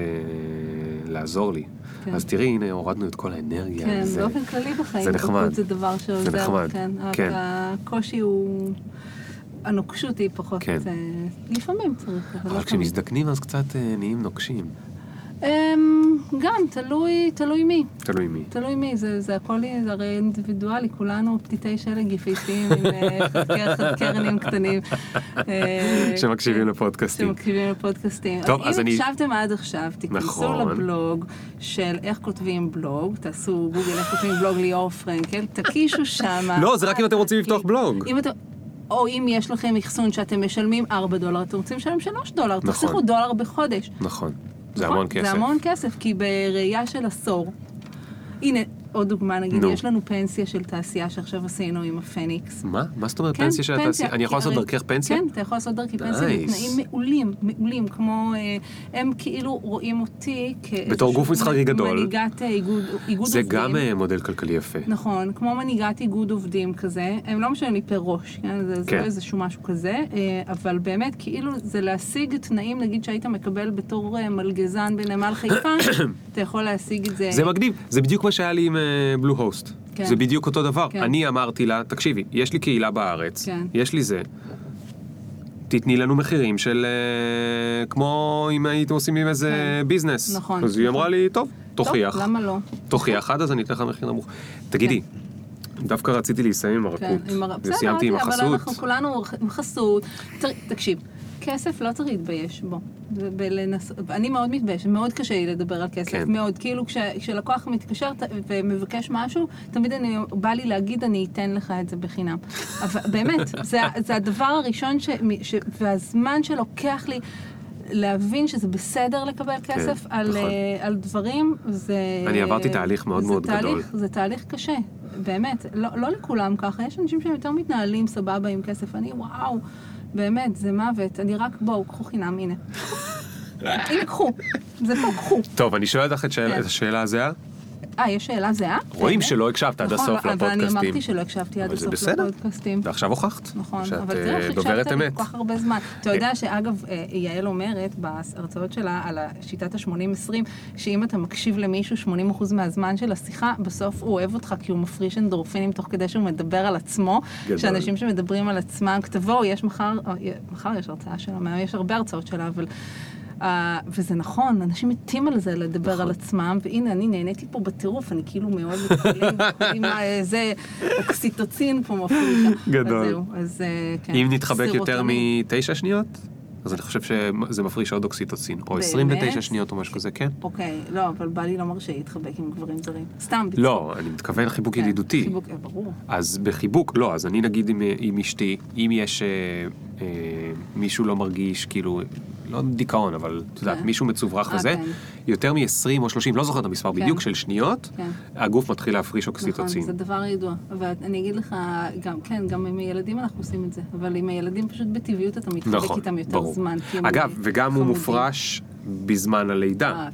לעזור לי. כן. אז תראי, הנה, הורדנו את כל האנרגיה. כן, וזה- באופן כללי בחיים. זה נחמד. זה דבר שעוזר. נחמד, כן. כן. הקושי הוא... הנוקשות היא פחות... כן. אה, לפעמים צריך, אבל לא אבל. כשמזדקנים אז קצת אה, נהיים נוקשים. אמ, גם, תלוי, תלוי מי. תלוי מי. תלוי מי, זה, זה הכל, זה הרי אינדיבידואלי, כולנו פתיתי שלג יפהפיים עם אה, חתיכי קרנים קטנים. אה, שמקשיבים לפודקאסטים. שמקשיבים לפודקאסטים. טוב, אז אם אני- הקשבתם עד עכשיו, תיכנסו נכון. לבלוג של איך כותבים בלוג, תעשו גוגל איך כותבים בלוג ליאור פרנקל, תקישו שמה. לא, זה רק אם אתם רוצים לפתוח בלוג. אם אתם... או אם יש לכם אחסון שאתם משלמים 4 דולר, אתם רוצים לשלם 3 דולר, תחסכו דולר בחודש. נכון. זה נכון? המון כסף. זה המון כסף, כי בראייה של עשור, הנה, עוד דוגמה, נגיד, נו. יש לנו פנסיה של תעשייה שעכשיו עשינו עם הפניקס. מה? מה זאת אומרת כן, פנסיה של התעשייה? אני יכול לעשות הרי- דרכך פנסיה? כן, אתה יכול לעשות דרכי פנסיה Nice. בתנאים מעולים, מעולים, כמו, אה, הם כאילו רואים אותי כאיזשהו בתור גוף מסחרי גדול. מנהיגת אה, איגוד איגוד זה עובדים. גם אה, מודל כלכלי יפה. נכון, כמו מנהיגת איגוד עובדים כזה, הם לא משלמים לי פר ראש, כן? זה, זה כן. לא איזשהו משהו כזה, אבל באמת, כאילו, זה להשיג תנאים, נגיד שהיית מקבל בתור מלגזן בנמל חיפה, אתה יכול להשיג את זה. זה מגניב, זה בדיוק מה שהיה לי עם בלו הוסט. כן. זה בדיוק אותו דבר. כן. אני אמרתי לה, תקשיבי, יש לי קהילה בארץ, כן. יש לי זה. תתני לנו מחירים של אה, כמו אם הייתם עושים עם איזה כן. ביזנס. נכון, אז היא נכון. אמרה לי, טוב, תוכיח. טוב, למה לא? תוכיח עד אז אני אתן לך מחיר נמוך. תגידי, דווקא רציתי להסיים עם כן, הרכות. עם הר... בסדר, וסיימתי עם אבל החסות. אנחנו כולנו עם חסות. תקשיב, כסף לא צריך להתבייש בו. בלנס... אני מאוד מתביישת, מאוד קשה לי לדבר על כסף, כן. מאוד. כאילו כש... כשלקוח מתקשר ת- ומבקש משהו, תמיד אני, בא לי להגיד, אני אתן לך את זה בחינם. אבל באמת, זה, זה הדבר הראשון ש... ש... והזמן שלוקח לי... להבין שזה בסדר לקבל כסף על, נכון. על דברים, זה... אני עברתי תהליך מאוד מאוד תהליך, גדול. זה תהליך קשה, באמת. לא, לא לכולם ככה, יש אנשים שהם יותר מתנהלים סבבה עם כסף. אני, וואו, באמת, זה מוות. אני רק, בואו, קחו חינם, הנה. הנה, קחו. זה פה, קחו. טוב, אני שואל אותך את כן. השאלה הזהה. אה, יש שאלה זהה? רואים באמת? שלא הקשבת עד נכון, הסוף אבל אני לפודקאסטים. אמרתי שלא הקשבתי עד אבל זה הסוף בסדר. לפודקאסטים. ועכשיו הוכחת. נכון, אבל אה, תראה איך דוברת הקשבת לי. כל כך הרבה זמן. אתה יודע שאגב, אה, יעל אומרת בהרצאות שלה על שיטת ה-80-20, שאם אתה מקשיב למישהו 80% מהזמן של השיחה, בסוף הוא אוהב אותך כי הוא מפריש אנדורפינים תוך כדי שהוא מדבר על עצמו. גדול. שאנשים שמדברים על עצמם, תבואו, יש מחר, אה, מחר יש הרצאה שלה, יש הרבה הרצאות שלה, אבל... Uh, וזה נכון, אנשים מתים על זה לדבר נכון. על עצמם, והנה, אני נהניתי פה בטירוף, אני כאילו מאוד מתחילים, זה אוקסיטוצין פה מפריע. גדול. אז זהו, אז אה, כן. אם נתחבק יותר. מתשע שניות, אז אני חושב שזה מפריש עוד אוקסיטוצין. או באמת? 29 שניות או משהו כזה, כן. אוקיי, לא, אבל בא לי לא מרשה להתחבק עם גברים זרים. סתם, בצחוק. לא, אני מתכוון חיבוק כן, ידידותי. חיבוק, אה, ברור. אז בחיבוק, לא, אז אני נגיד עם, עם אשתי, אם יש אה, אה, מישהו לא מרגיש, כאילו, לא דיכאון, אבל את יודעת, כן. מישהו מצוברח אה, וזה, כן. יותר מ-20 או 30, לא זוכר את המספר. בדיוק, של שניות. הגוף מתחיל להפריש נכון, אוקסיטוצין. זה דבר ידוע. ואני אגיד לך, גם, כן, גם עם הילדים אנחנו עושים את זה, אבל עם הילדים פשוט בטבעיות אתה מתחבק נכון, איתם יותר. זמן. אגב, וגם הוא חמודים. מופרש בזמן הלידה, אה.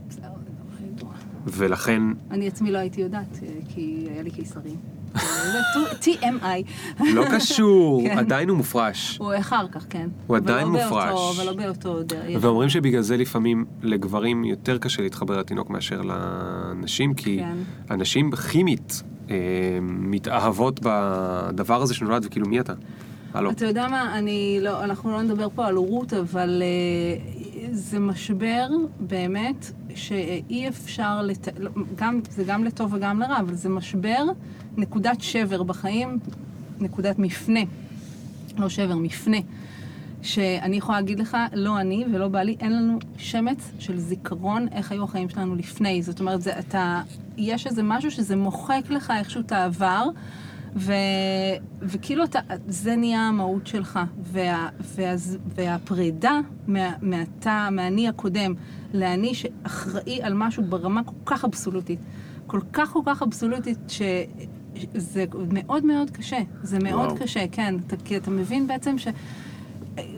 ולכן, אני עצמי לא הייתי יודעת, אה, כי היה לי קיסרים. TMI. לא קשור, כן. עדיין הוא מופרש. הוא אחר כך, כן. הוא עדיין לא מופרש. באותו, אבל לא באותו דרך. ואומרים שבגלל זה לפעמים לגברים יותר קשה להתחבר לתינוק מאשר לנשים, כי כן. הנשים כימית אה, מתאהבות בדבר הזה שנולד, וכאילו מי אתה? הלו. אתה יודע מה, אני לא, אנחנו לא נדבר פה על הורות, אבל אה, זה משבר באמת שאי אפשר, לת... גם, זה גם לטוב וגם לרע, אבל זה משבר, נקודת שבר בחיים, נקודת מפנה, לא שבר, מפנה. שאני יכולה להגיד לך, לא אני ולא בעלי, אין לנו שמץ של זיכרון איך היו החיים שלנו לפני. זאת אומרת, זה, אתה, יש איזה משהו שזה מוחק לך איכשהו את העבר, ו, וכאילו אתה, זה נהיה המהות שלך. וה, וה, והפרידה מה, מהתא, מהאני הקודם, לאני שאחראי על משהו ברמה כל כך אבסולוטית, כל כך כל כך אבסולוטית, ש... זה מאוד מאוד קשה, זה מאוד וואו. קשה, כן, אתה, כי אתה מבין בעצם ש...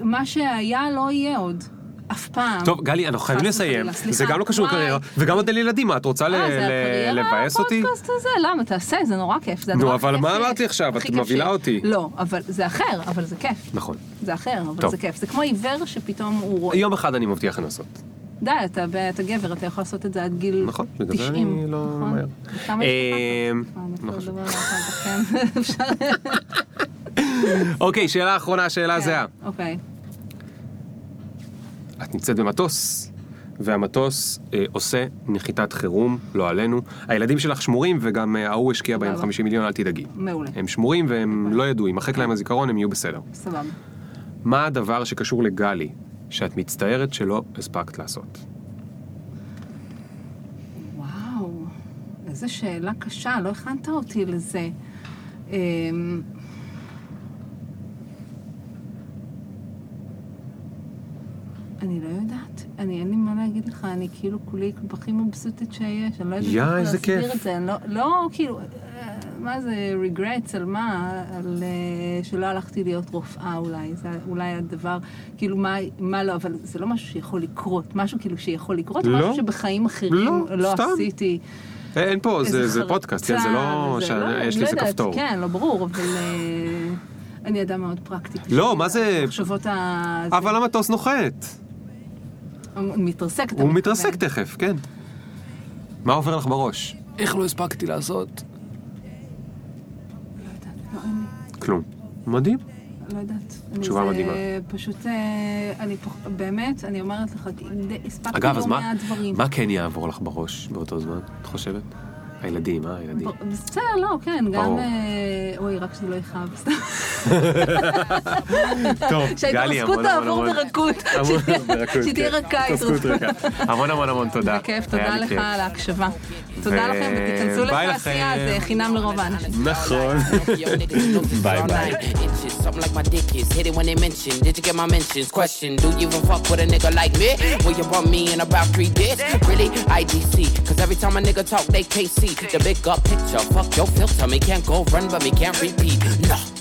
מה שהיה לא יהיה עוד. אף פעם. טוב, גלי, אנחנו חייבים לסיים. זה גם לא קשור. לקריירה, וגם עוד אין לי ילדים, מה, את רוצה אה, זה ל- הקריירה, לבאס אותי? הפודקאסט הזה, למה? תעשה, זה נורא כיף. זה נו, אבל מה כיף אמרת לי עכשיו? את מבהילה. אותי. לא, אבל זה אחר, אבל זה כיף. נכון. זה אחר, אבל. זה כיף. זה כמו עיוור שפתאום הוא רואה. יום אחד אני מבטיח לנסות. די, אתה אתה גבר, אתה יכול לעשות את זה עד גיל נכון, בגלל זה 90. אני לא נכון? ממהר. יש אמ? אה, אני לא כן. אוקיי, שאלה אחרונה, שאלה זהה. אוקיי. את נמצאת במטוס, והמטוס אה, עושה נחיתת חירום, לא עלינו. הילדים שלך שמורים, וגם אה, ההוא השקיע בהם סבבה. 50 מיליון, אל תדאגי. מעולה. הם שמורים והם לא ידעו, יימחק להם הזיכרון, הם יהיו בסדר. סבבה. מה הדבר שקשור לגלי, שאת מצטערת שלא הספקת לעשות? וואו, איזה שאלה קשה, לא הכנת אותי לזה. אמ, אני לא יודעת. אני, אין לי מה להגיד לך, אני כאילו כולי הכי מבסוטת שיש, אני לא יודעת יא, איך להסביר כיף. את זה. אני לא, לא כאילו, אה, מה זה regrets על מה? על אה, שלא הלכתי להיות רופאה אולי, זה אולי הדבר, כאילו מה, מה לא, אבל זה לא משהו שיכול לקרות, משהו כאילו שיכול לקרות, לא. משהו שבחיים אחרים לא, לא סתם. עשיתי. אה, אין פה, זה, זה פודקאסט, כן, זה לא שיש לא לי איזה יודעת, כפתור. כן, לא ברור, אבל אני אדם מאוד פרקטי. לא, מה זה- המחשבות ה... אבל המטוס נוחת. הוא מתרסק, אתה הוא מתכוון. מתרסק תכף, כן. מה עובר לך בראש? איך לא הספקתי לעשות? לא יודעת, לא. כלום. מדהים. לא יודעת. אני תשובה זה מדהימה. פשוט, אה, אני. באמת, אני אומרת לך, הספקתי אגב, לא אז מה, מעט דברים. מה כן יעבור לך בראש באותו זמן, את חושבת? הילדים, אה, הילדים. בסדר, לא, כן, גם... אה, אוי, רק שזה לא יכאב, סתם. טוב, שההתרסקות תעבור ברכות. המון ברכות, שתהיה כן. רכה התרסקות. המון המון המון תודה. בכיף, תודה לך. על ההקשבה. תודה לכם, ותיכנסו ביי לתעשייה. זה חינם לרוב האנשים. נכון. Yo, niggas, you know this Bye, all bye. night. Inches, something like my dick is. Hit it when they mention. Did you get my mentions? Question, do you even fuck with a nigga like me? Will you bump me in about three days? Really? IDC. Cause every time a nigga talk, they KC. The big up picture. Fuck your filter. Me can't go run, but me can't repeat. No.